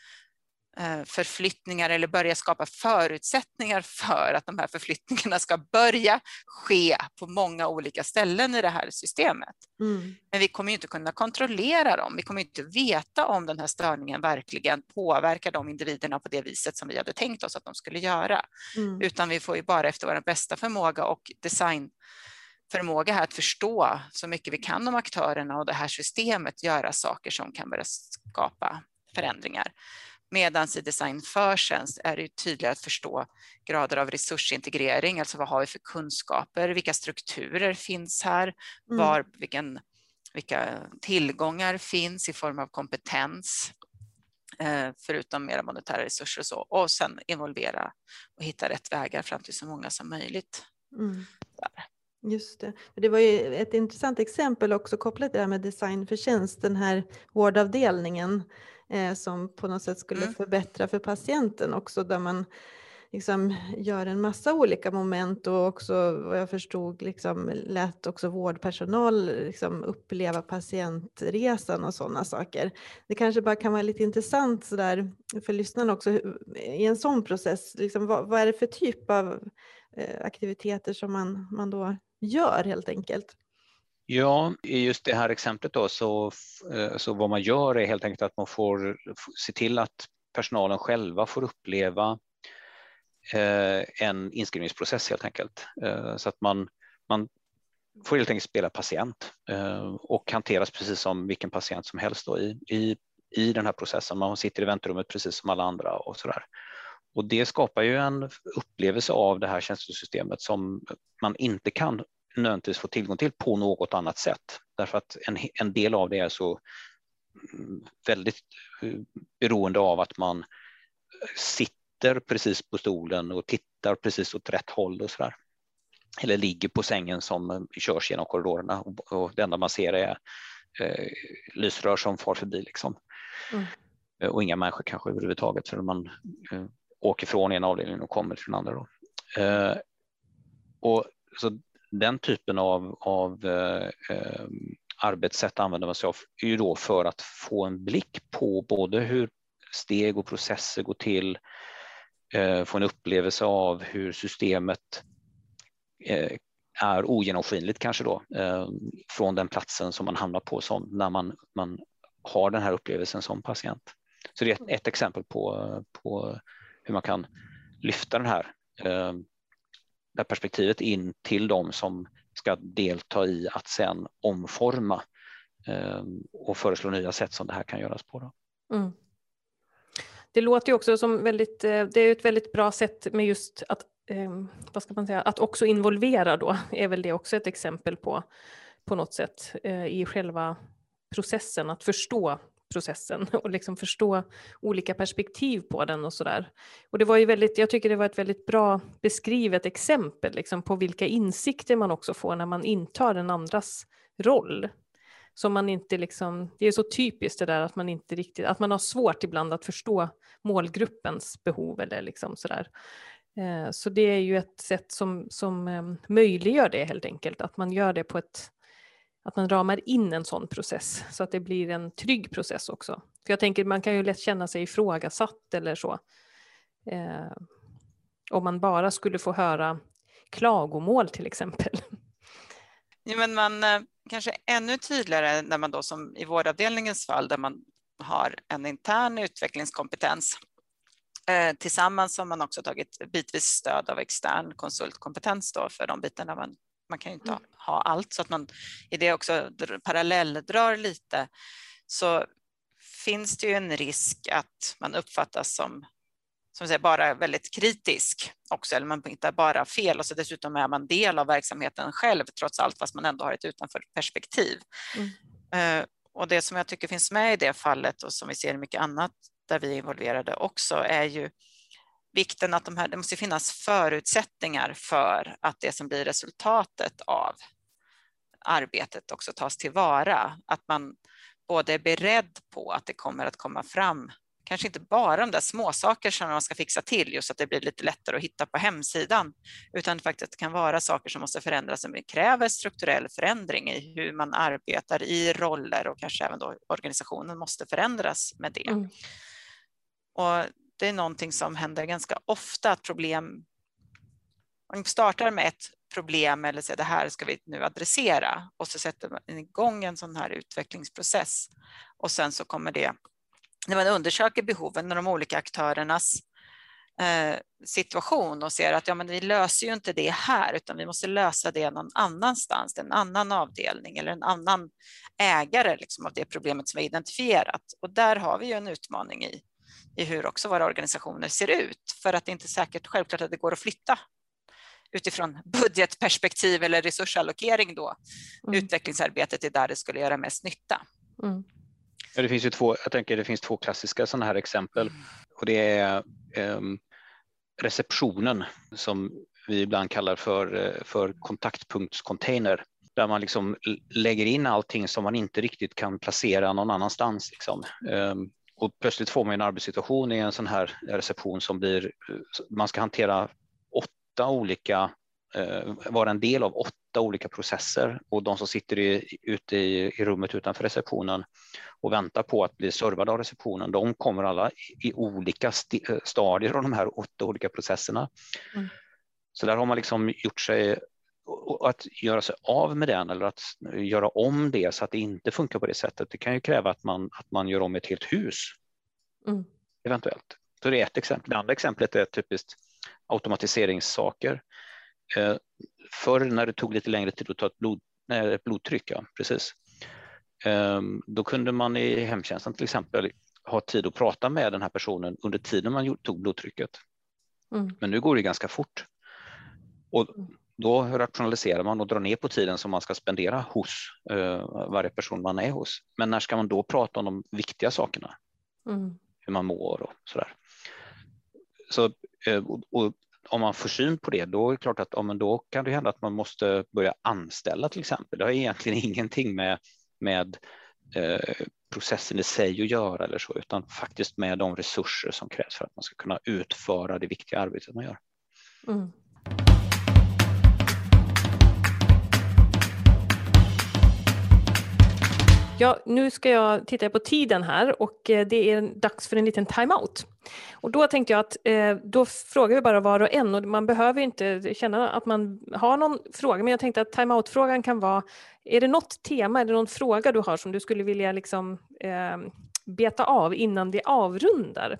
Eh, förflyttningar eller börja skapa förutsättningar för att de här förflyttningarna ska börja ske på många olika ställen i det här systemet. Mm. Men vi kommer inte kunna kontrollera dem. Vi kommer inte veta om den här störningen verkligen påverkar de individerna på det viset som vi hade tänkt oss att de skulle göra. Mm. Utan vi får ju bara efter vår bästa förmåga och designförmåga här att förstå så mycket vi kan om aktörerna och det här systemet göra saker som kan börja skapa förändringar. Medan i design för tjänst är det tydligare att förstå grader av resursintegrering, alltså vad har vi för kunskaper, vilka strukturer finns här, mm. var, vilken, vilka tillgångar finns i form av kompetens, eh, förutom mera monetära resurser och så, och sen involvera och hitta rätt vägar fram till så många som möjligt. Mm. Just det. Det var ju ett intressant exempel också kopplat till det här med design för tjänst, den här vårdavdelningen eh, som på något sätt skulle mm. förbättra för patienten också där man liksom gör en massa olika moment och också vad jag förstod liksom lät också vårdpersonal liksom uppleva patientresan och sådana saker. Det kanske bara kan vara lite intressant så där för lyssnarna också i en sån process. Liksom, vad, vad är det för typ av eh, aktiviteter som man, man då gör helt enkelt? Ja, i just det här exemplet då så, eh, så vad man gör är helt enkelt att man får se till att personalen själva får uppleva eh, en inskrivningsprocess helt enkelt. Eh, så att man, man får helt enkelt spela patient och hanteras precis som vilken patient som helst då i, i, i den här processen. Man sitter i väntrummet precis som alla andra och så där. Och det skapar ju en upplevelse av det här tjänstesystemet som man inte kan nödvändigtvis få tillgång till på något annat sätt. Därför att en, en del av det är så mm, väldigt eh, beroende av att man sitter precis på stolen och tittar precis åt rätt håll och så där. Eller ligger på sängen som körs genom korridorerna och, och det enda man ser är eh, lysrör som far förbi. Liksom. Mm. Eh, och inga människor kanske överhuvudtaget för man eh, åker från en avdelning och kommer till den andra. Då. Eh, och så den typen av, av eh, eh, arbetssätt använder man sig av ju då för att få en blick på både hur steg och processer går till, eh, få en upplevelse av hur systemet eh, är ogenomskinligt kanske då eh, från den platsen som man hamnar på som när man, man har den här upplevelsen som patient. Så det är ett, ett exempel på, på hur man kan lyfta den här eh, det perspektivet in till de som ska delta i att sen omforma eh, och föreslå nya sätt som det här kan göras på. Mm. Det låter ju också som väldigt, eh, det är ett väldigt bra sätt med just att, eh, vad ska man säga, att också involvera då, är väl det också ett exempel på, på något sätt eh, i själva processen, att förstå processen [laughs] och liksom förstå olika perspektiv på den och sådär. Och det var ju väldigt, jag tycker det var ett väldigt bra beskrivet exempel liksom på vilka insikter man också får när man intar den andras roll. Så man inte liksom, det är så typiskt det där att man inte riktigt, att man har svårt ibland att förstå målgruppens behov eller liksom sådär. Eh, så det är ju ett sätt som, som ehm, möjliggör det helt enkelt, att man gör det på ett att man ramar in en sån process så att det blir en trygg process också. För jag tänker man kan ju lätt känna sig ifrågasatt eller så. Eh, om man bara skulle få höra klagomål till exempel. Ja, men man eh, kanske ännu tydligare när man då som i vårdavdelningens fall där man har en intern utvecklingskompetens eh, tillsammans har man också tagit bitvis stöd av extern konsultkompetens då för de bitarna man man kan ju inte mm. ha allt så att man i det också parallelldrar lite så finns det ju en risk att man uppfattas som som säger, bara väldigt kritisk också, eller man hittar bara fel och så dessutom är man del av verksamheten själv trots allt, fast man ändå har ett utanför perspektiv. Mm. Uh, och det som jag tycker finns med i det fallet och som vi ser i mycket annat där vi är involverade också är ju vikten att de här, det måste finnas förutsättningar för att det som blir resultatet av arbetet också tas tillvara. Att man både är beredd på att det kommer att komma fram, kanske inte bara de där småsaker som man ska fixa till, just att det blir lite lättare att hitta på hemsidan, utan faktiskt kan vara saker som måste förändras, som kräver strukturell förändring i hur man arbetar i roller och kanske även då organisationen måste förändras med det. Mm. Och det är någonting som händer ganska ofta att problem, man startar med ett problem eller säger det här ska vi nu adressera och så sätter man igång en sån här utvecklingsprocess och sen så kommer det, när man undersöker behoven och de olika aktörernas eh, situation och ser att ja, men vi löser ju inte det här utan vi måste lösa det någon annanstans, en annan avdelning eller en annan ägare liksom, av det problemet som vi identifierat. Och där har vi ju en utmaning i, i hur också våra organisationer ser ut för att det inte är säkert självklart att det går att flytta utifrån [laughs] budgetperspektiv eller resursallokering då. Mm. Utvecklingsarbetet är där det skulle göra mest nytta. Mm. Ja, det finns ju två, jag tänker det finns två klassiska sådana här exempel mm. och det är um, receptionen som vi ibland kallar för, eh, för kontaktpunktscontainer där man liksom lägger in allting som man inte riktigt kan placera någon annanstans. Liksom. Och plötsligt får man en arbetssituation i en sån här reception som blir, man ska hantera åtta olika, eh, vara en del av åtta olika processer och de som sitter i, ute i, i rummet utanför receptionen och väntar på att bli servade av receptionen, de kommer alla i olika st eh, stadier av de här åtta olika processerna. Mm. Så där har man liksom gjort sig att göra sig av med den eller att göra om det så att det inte funkar på det sättet, det kan ju kräva att man, att man gör om ett helt hus. Mm. Eventuellt. Så det är ett exempel. Det andra exemplet är typiskt automatiseringssaker. Eh, förr när det tog lite längre tid att ta ett, blod, nej, ett blodtryck, ja, precis. Eh, då kunde man i hemtjänsten till exempel ha tid att prata med den här personen under tiden man tog blodtrycket. Mm. Men nu går det ganska fort. Och mm. Då rationaliserar man och drar ner på tiden som man ska spendera hos eh, varje person man är hos. Men när ska man då prata om de viktiga sakerna? Mm. Hur man mår och sådär. Så, eh, och, och, om man får syn på det, då är det klart att ja, men då kan det hända att man måste börja anställa till exempel. Det har egentligen [laughs] ingenting med, med eh, processen i sig att göra eller så, utan faktiskt med de resurser som krävs för att man ska kunna utföra det viktiga arbetet man gör. Mm. Ja, nu ska jag titta på tiden här och eh, det är dags för en liten timeout. Och då tänkte jag att eh, då frågar vi bara var och en och man behöver inte känna att man har någon fråga, men jag tänkte att timeout-frågan kan vara, är det något tema, är det någon fråga du har som du skulle vilja liksom, eh, beta av innan vi avrundar?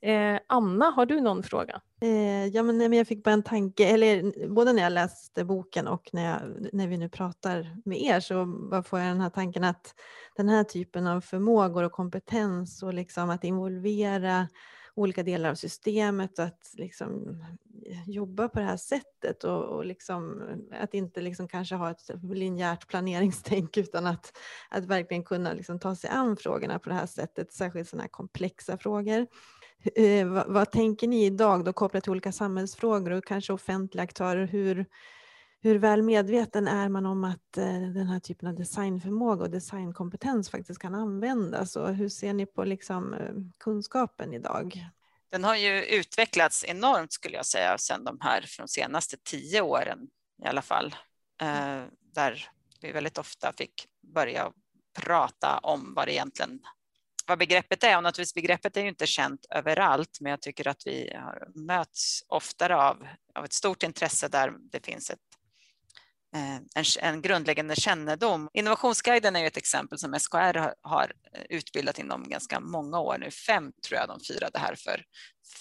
Eh, Anna, har du någon fråga? Eh, ja, men, men jag fick bara en tanke, eller både när jag läste boken och när, jag, när vi nu pratar med er så bara får jag den här tanken att den här typen av förmågor och kompetens och liksom att involvera olika delar av systemet och att liksom eh, jobba på det här sättet och, och liksom, eh, att inte liksom kanske ha ett linjärt planeringstänk utan att, att verkligen kunna liksom ta sig an frågorna på det här sättet, särskilt sådana här komplexa frågor. Eh, vad, vad, tänker ni idag då kopplat till olika samhällsfrågor och kanske offentliga aktörer? Hur, hur väl medveten är man om att eh, den här typen av designförmåga och designkompetens faktiskt kan användas? Och hur ser ni på liksom, eh, kunskapen idag? Den har ju utvecklats enormt skulle jag säga sedan de här från senaste tio åren i alla fall. Eh, där vi väldigt ofta fick börja prata om vad det egentligen vad begreppet är och naturligtvis begreppet är ju inte känt överallt men jag tycker att vi möts oftare av, av ett stort intresse där det finns ett, eh, en, en grundläggande kännedom. Innovationsguiden är ju ett exempel som SKR har, har utbildat inom ganska många år nu, fem tror jag de firade här för,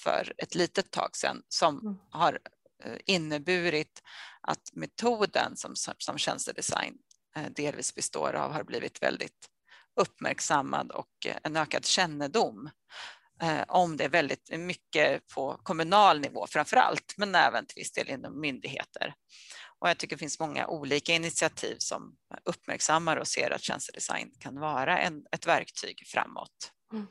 för ett litet tag sedan, som mm. har eh, inneburit att metoden som, som tjänstedesign eh, delvis består av har blivit väldigt uppmärksammad och en ökad kännedom eh, om det väldigt mycket på kommunal nivå framför allt, men även till viss del inom myndigheter. Och jag tycker det finns många olika initiativ som uppmärksammar och ser att tjänstedesign kan vara en, ett verktyg framåt. Mm.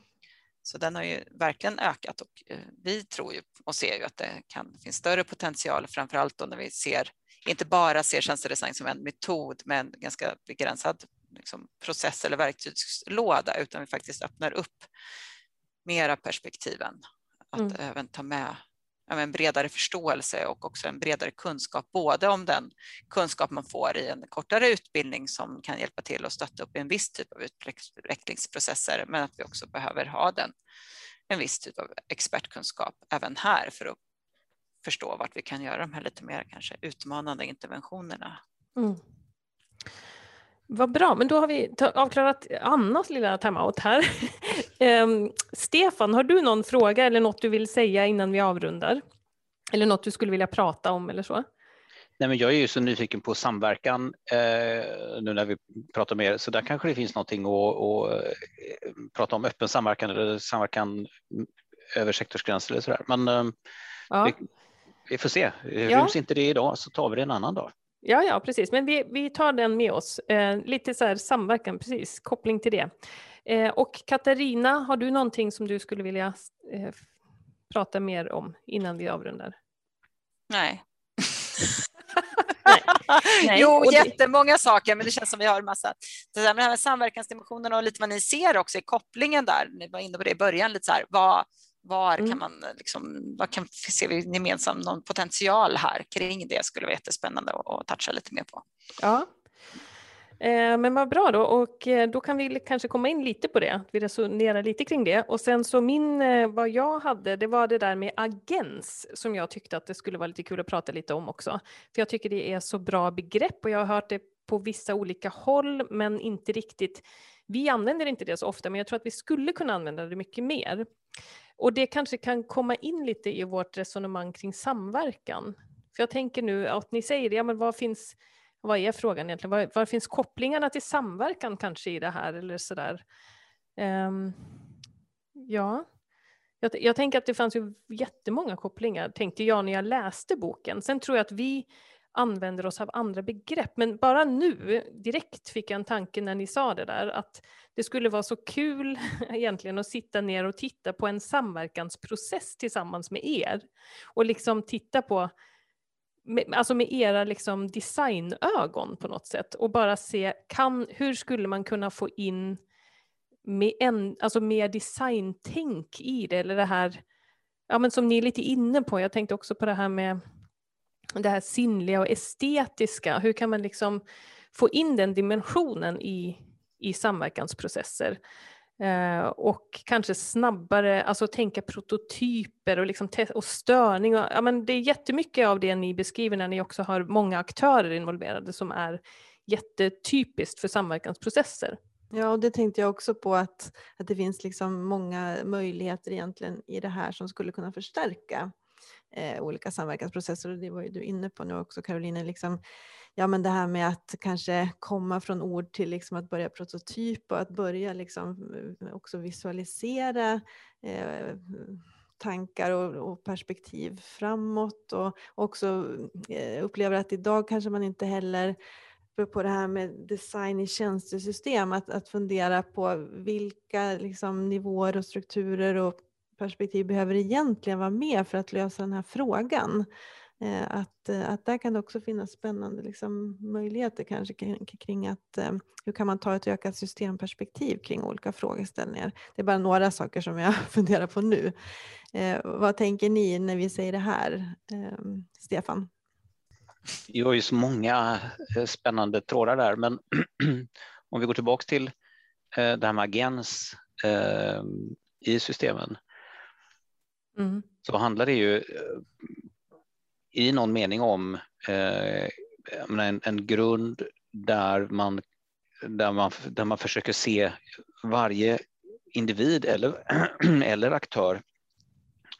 Så den har ju verkligen ökat och eh, vi tror ju och ser ju att det kan finns större potential, framför allt då när vi ser, inte bara ser tjänstedesign som en metod med en ganska begränsad liksom, process eller verktygslåda utan vi faktiskt öppnar upp mera perspektiven. Att mm. även ta med en bredare förståelse och också en bredare kunskap, både om den kunskap man får i en kortare utbildning som kan hjälpa till att stötta upp en viss typ av utvecklingsprocesser, men att vi också behöver ha den en viss typ av expertkunskap även här för att förstå vart vi kan göra de här lite mer kanske utmanande interventionerna. Mm. Vad bra, men då har vi avklarat Annas lilla timeout här. um, [laughs] Stefan, har du någon fråga eller något du vill säga innan vi avrundar? Eller något du skulle vilja prata om eller så? Nej, men jag är ju så nyfiken på samverkan eh, nu när vi pratar mer, så där kanske det finns någonting att, att eh, prata om öppen samverkan eller samverkan över sektorsgränser eller sådär. Men eh, ja. vi, vi, får se. Ja. Ryms inte det idag så tar vi det en annan dag. Ja, ja, precis. Men vi, vi tar den med oss. Eh, lite så här samverkan, precis, koppling till det. Eh, och Katarina, har du någonting som du skulle vilja eh, prata mer om innan vi avrundar? Nej. Nej. [laughs] Jo, det... jättemånga saker, men det känns som vi har en massa. Det här med samverkansdimensionerna och lite vad ni ser också i kopplingen där, ni var inne på det i början, lite så här, vad, var mm. kan man liksom, vad kan, ser vi gemensamt någon potential här kring det skulle vara jättespännande att toucha lite mer på. Ja, eh, men vad bra då och eh, då kan vi kanske komma in lite på det, vi resonerar lite kring det och sen så min, eh, vad jag hade, det var det där med agens som jag tyckte att det skulle vara lite kul att prata lite om också. För jag tycker det är så bra begrepp och jag har hört det på vissa olika håll men inte riktigt vi använder inte det så ofta, men jag tror att vi skulle kunna använda det mycket mer. Och det kanske kan komma in lite i vårt resonemang kring samverkan. För jag tänker nu att ni säger, ja men vad finns, vad är frågan egentligen, var, var finns kopplingarna till samverkan kanske i det här eller sådär? Um, ehm, ja, jag, jag, tänker att det fanns ju jättemånga kopplingar, tänkte jag när jag läste boken. Sen tror jag att vi använder oss av andra begrepp. Men bara nu, direkt fick jag en tanke när ni sa det där, att det skulle vara så kul [laughs] egentligen att sitta ner och titta på en samverkansprocess tillsammans med er. Och liksom titta på, alltså med era liksom designögon på något sätt och bara se, kan, hur skulle man kunna få in med en, alltså mer designtänk i det, eller det här, ja men som ni är lite inne på, jag tänkte också på det här med det här sinnliga och estetiska, hur kan man liksom få in den dimensionen i, i samverkansprocesser? Eh, och kanske snabbare, alltså tänka prototyper och, liksom och störning. Och, ja, men det är jättemycket av det ni beskriver när ni också har många aktörer involverade som är jättetypiskt för samverkansprocesser. Ja, och det tänkte jag också på att, att det finns liksom många möjligheter egentligen i det här som skulle kunna förstärka eh, olika samverkansprocesser. Och det var ju du inne på nu också Caroline, liksom, ja men det här med att kanske komma från ord till liksom att börja prototyp och att börja liksom eh, också visualisera eh, tankar och, och, perspektiv framåt. Och också eh, upplever att idag kanske man inte heller på det här med design i tjänstesystem, att, att fundera på vilka liksom, nivåer och strukturer och perspektiv behöver egentligen vara med för att lösa den här frågan. Eh, att, eh, att där kan det också finnas spännande liksom, möjligheter kanske kring, att eh, hur kan man ta ett ökat systemperspektiv kring olika frågeställningar. Det är bara några saker som jag [laughs] funderar på nu. Vad tänker ni när vi säger det här, Stefan? Vi har ju så många spännande trådar där, men [clears throat] om vi går tillbaka till det här med agens i systemen mm. så handlar det ju eh, i någon mening om eh, en, en grund där man, där, man, där man försöker se varje individ eller, [clears throat] eller aktör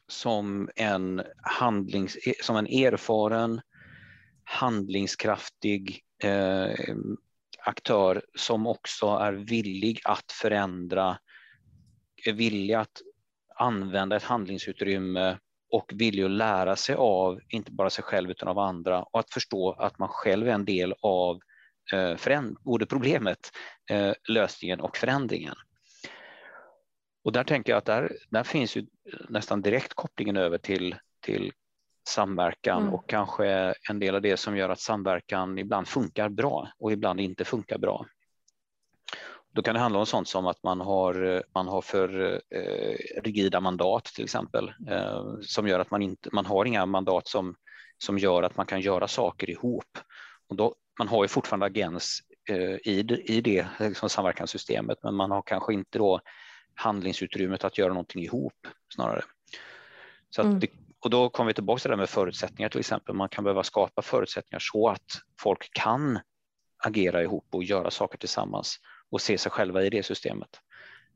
som en, handlings, som en erfaren, handlingskraftig eh, aktör som också är villig att förändra, är villig att använda ett handlingsutrymme och vilja att lära sig av, inte bara sig själv utan av andra och att förstå att man själv är en del av eh, både problemet, eh, lösningen och förändringen. Och där tänker jag att där, där finns ju nästan direkt kopplingen över till, till samverkan mm. och kanske en del av det som gör att samverkan ibland funkar bra och ibland inte funkar bra. Då kan det handla om sånt som att man har, man har för eh, rigida mandat till exempel eh, som gör att man inte man har inga mandat som, som gör att man kan göra saker ihop. Och då, man har ju fortfarande agens eh, i, i det liksom samverkanssystemet men man har kanske inte då handlingsutrymmet att göra någonting ihop snarare. Så Mm. det, och då kommer vi tillbaka till det med förutsättningar till exempel. Man kan behöva skapa förutsättningar så att folk kan agera ihop och göra saker tillsammans och se sig själva i det systemet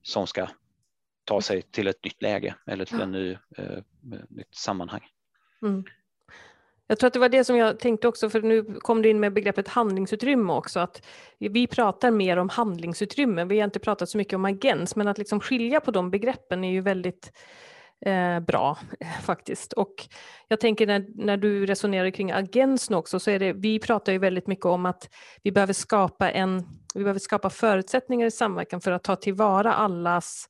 som ska ta sig till ett nytt läge eller till Ja. en ny eh, nytt sammanhang. Mm. Jag tror att det var det som jag tänkte också, för nu kom du in med begreppet handlingsutrymme också, att vi pratar mer om handlingsutrymme. Vi har inte pratat så mycket om agens, men att liksom skilja på de begreppen är ju väldigt eh, bra [laughs] faktiskt. Och jag tänker när, när du resonerar kring agensen också, så är det, vi pratar ju väldigt mycket om att vi behöver skapa en, vi behöver skapa förutsättningar i samverkan för att ta tillvara allas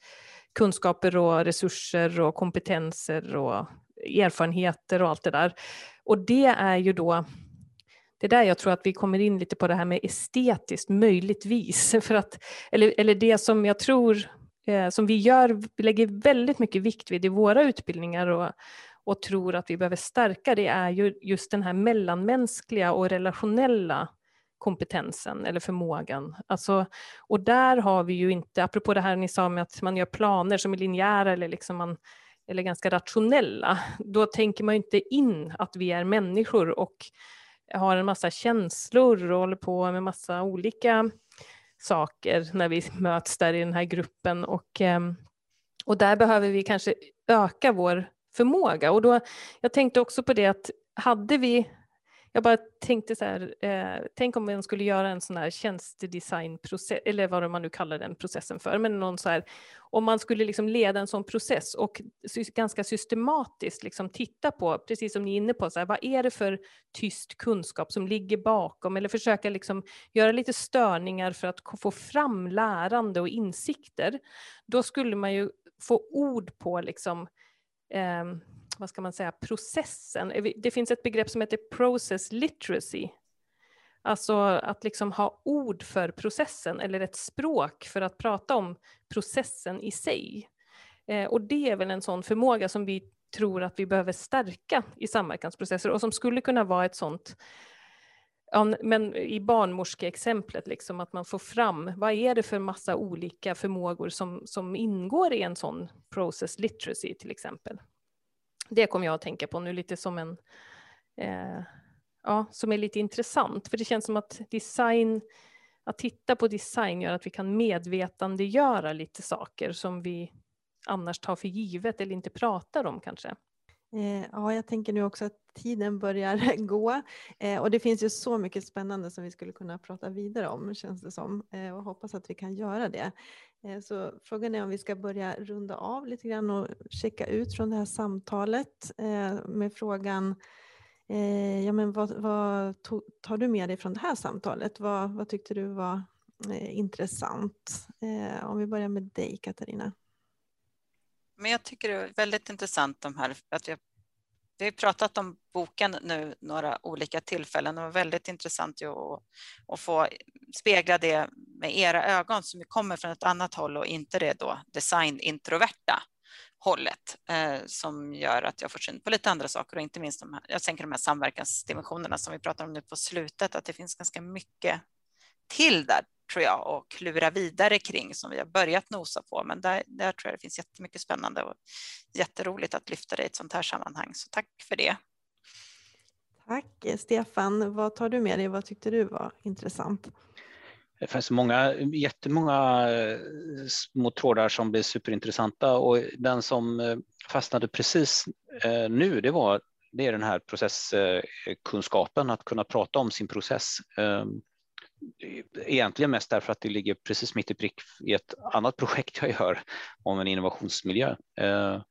kunskaper och resurser och kompetenser och erfarenheter och allt det där. Och det är ju då, det är där jag tror att vi kommer in lite på det här med estetiskt, möjligtvis. [laughs] För att, eller, eller det som jag tror, Eh, som vi gör, vi lägger väldigt mycket vikt vid i våra utbildningar och, och tror att vi behöver stärka, det är ju just den här mellanmänskliga och relationella kompetensen eller förmågan. Alltså, och där har vi ju inte, apropå det här ni sa med att man gör planer som är linjära eller, liksom man, eller ganska rationella, då tänker man ju inte in att vi är människor och har en massa känslor och håller på med massa olika saker när vi möts där i den här gruppen. Och, ehm, och där behöver vi kanske öka vår förmåga. Och då, jag tänkte också på det att hade vi jag bara tänkte så här, eh, tänk om man skulle göra en sån här tjänstedesignprocess, eller vad man nu kallar den processen för, men någon så här, om man skulle liksom leda en sån process och ganska systematiskt liksom titta på, precis som ni är inne på, så här, vad är det för tyst kunskap som ligger bakom, eller försöka liksom göra lite störningar för att få fram lärande och insikter, då skulle man ju få ord på liksom, eh, vad ska man säga, processen. Det finns ett begrepp som heter process literacy. Alltså att liksom ha ord för processen eller ett språk för att prata om processen i sig. Eh, och det är väl en sån förmåga som vi tror att vi behöver stärka i samverkansprocesser och som skulle kunna vara ett sånt men i barnmorskeexemplet, liksom, att man får fram vad är det för massa olika förmågor som, som ingår i en sån process literacy till exempel. Det kommer jag att tänka på nu lite som en, eh, ja, som är lite intressant, för det känns som att design, att titta på design gör att vi kan medvetandegöra lite saker som vi annars tar för givet eller inte pratar om kanske. Eh, ja, jag tänker nu också att tiden börjar [laughs] gå eh, och det finns ju så mycket spännande som vi skulle kunna prata vidare om känns det som eh, och hoppas att vi kan göra det. Så frågan är om vi ska börja runda av lite grann och checka ut från det här samtalet med frågan ja, men vad, vad tar du med dig från det här samtalet? Vad, vad tyckte du var intressant? Om vi börjar med dig Katarina. Men jag tycker det är väldigt intressant de här, att vi har, vi har pratat om boken nu några olika tillfällen. Och det var väldigt intressant att, att få spegla det med era ögon som kommer från ett annat håll och inte det då designintroverta hållet eh, som gör att jag får syn på lite andra saker och inte minst de här, jag tänker de här samverkansdimensionerna som vi pratar om nu på slutet, att det finns ganska mycket till där tror jag och klura vidare kring som vi har börjat nosa på. Men där, där tror jag det finns jättemycket spännande och jätteroligt att lyfta det i ett sånt här sammanhang. Så tack för det. Tack Stefan. Vad tar du med dig? Vad tyckte du var intressant? Det finns många, jättemånga små trådar som blir superintressanta och den som fastnade precis nu, det var det är den här processkunskapen, att kunna prata om sin process egentligen mest därför att det ligger precis mitt i prick i ett annat [laughs] projekt jag gör om en innovationsmiljö. Eh,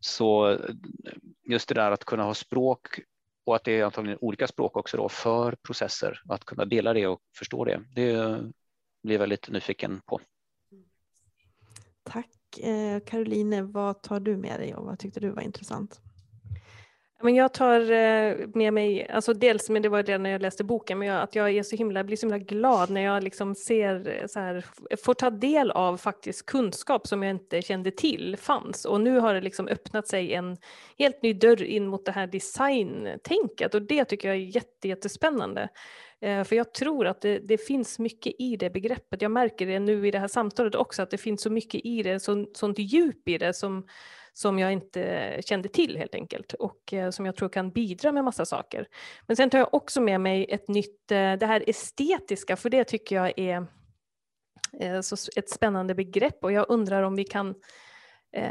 så just det där att kunna ha språk och att det är antagligen olika språk också då för processer, att kunna dela det och förstå det, det blir jag väldigt nyfiken på. Tack. Eh, Caroline, vad tar du med dig och vad tyckte du var intressant? Men jag tar eh, med mig, alltså dels, men det var det när jag läste boken, men jag, att jag är så himla, blir så himla glad när jag liksom ser, eh, så här, får ta del av faktiskt kunskap som jag inte kände till fanns. Och nu har det liksom öppnat sig en helt ny dörr in mot det här designtänket och det tycker jag är jätte, jättespännande. Eh, för jag tror att det, det, finns mycket i det begreppet. Jag märker det nu i det här samtalet också, att det finns så mycket i det, så, sånt djup i det som som jag inte kände till helt enkelt och eh, som jag tror kan bidra med massa saker. Men sen tar jag också med mig ett nytt, eh, det här estetiska, för det tycker jag är eh, ett spännande begrepp och jag undrar om vi kan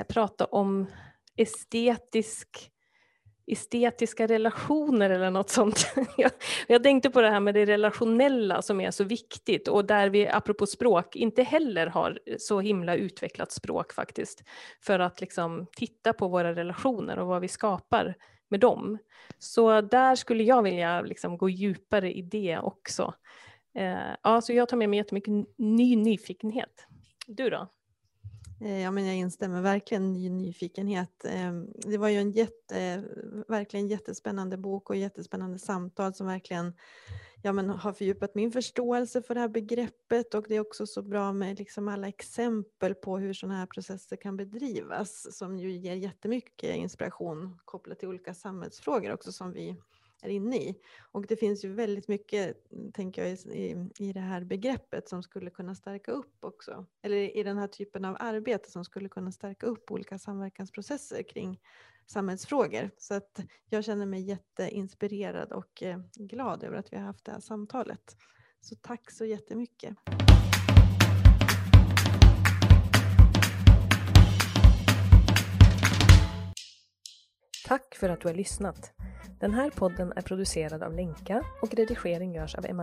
prata om estetisk estetiska relationer eller något sånt. [laughs] jag, jag tänkte på det här med det relationella som är så viktigt och där vi apropå språk inte heller har så himla utvecklat språk faktiskt för att liksom titta på våra relationer och vad vi skapar med dem. Så där skulle jag vilja liksom gå djupare i det också. Eh, ja, så jag tar med mig jättemycket ny nyfikenhet. Du då? Eh, ja, men jag instämmer verkligen i nyfikenhet. Ehm, det var ju en jätte, verkligen jättespännande bok och jättespännande samtal som verkligen ja, men har fördjupat min förståelse för det här begreppet och det är också så bra med liksom alla exempel på hur sådana här processer kan bedrivas som ju ger jättemycket inspiration kopplat till olika samhällsfrågor också som vi är inne i. Och det finns ju väldigt mycket, mm, tänker jag, i, i det här begreppet som skulle kunna stärka upp också. Eller i den här typen av arbete som skulle kunna stärka upp olika samverkansprocesser kring samhällsfrågor. Så att jag känner mig jätteinspirerad och eh, glad över att vi har haft det här samtalet. Så tack så jättemycket. Tack för att du har lyssnat. Den här podden är producerad av Lenka och redigering görs av Emma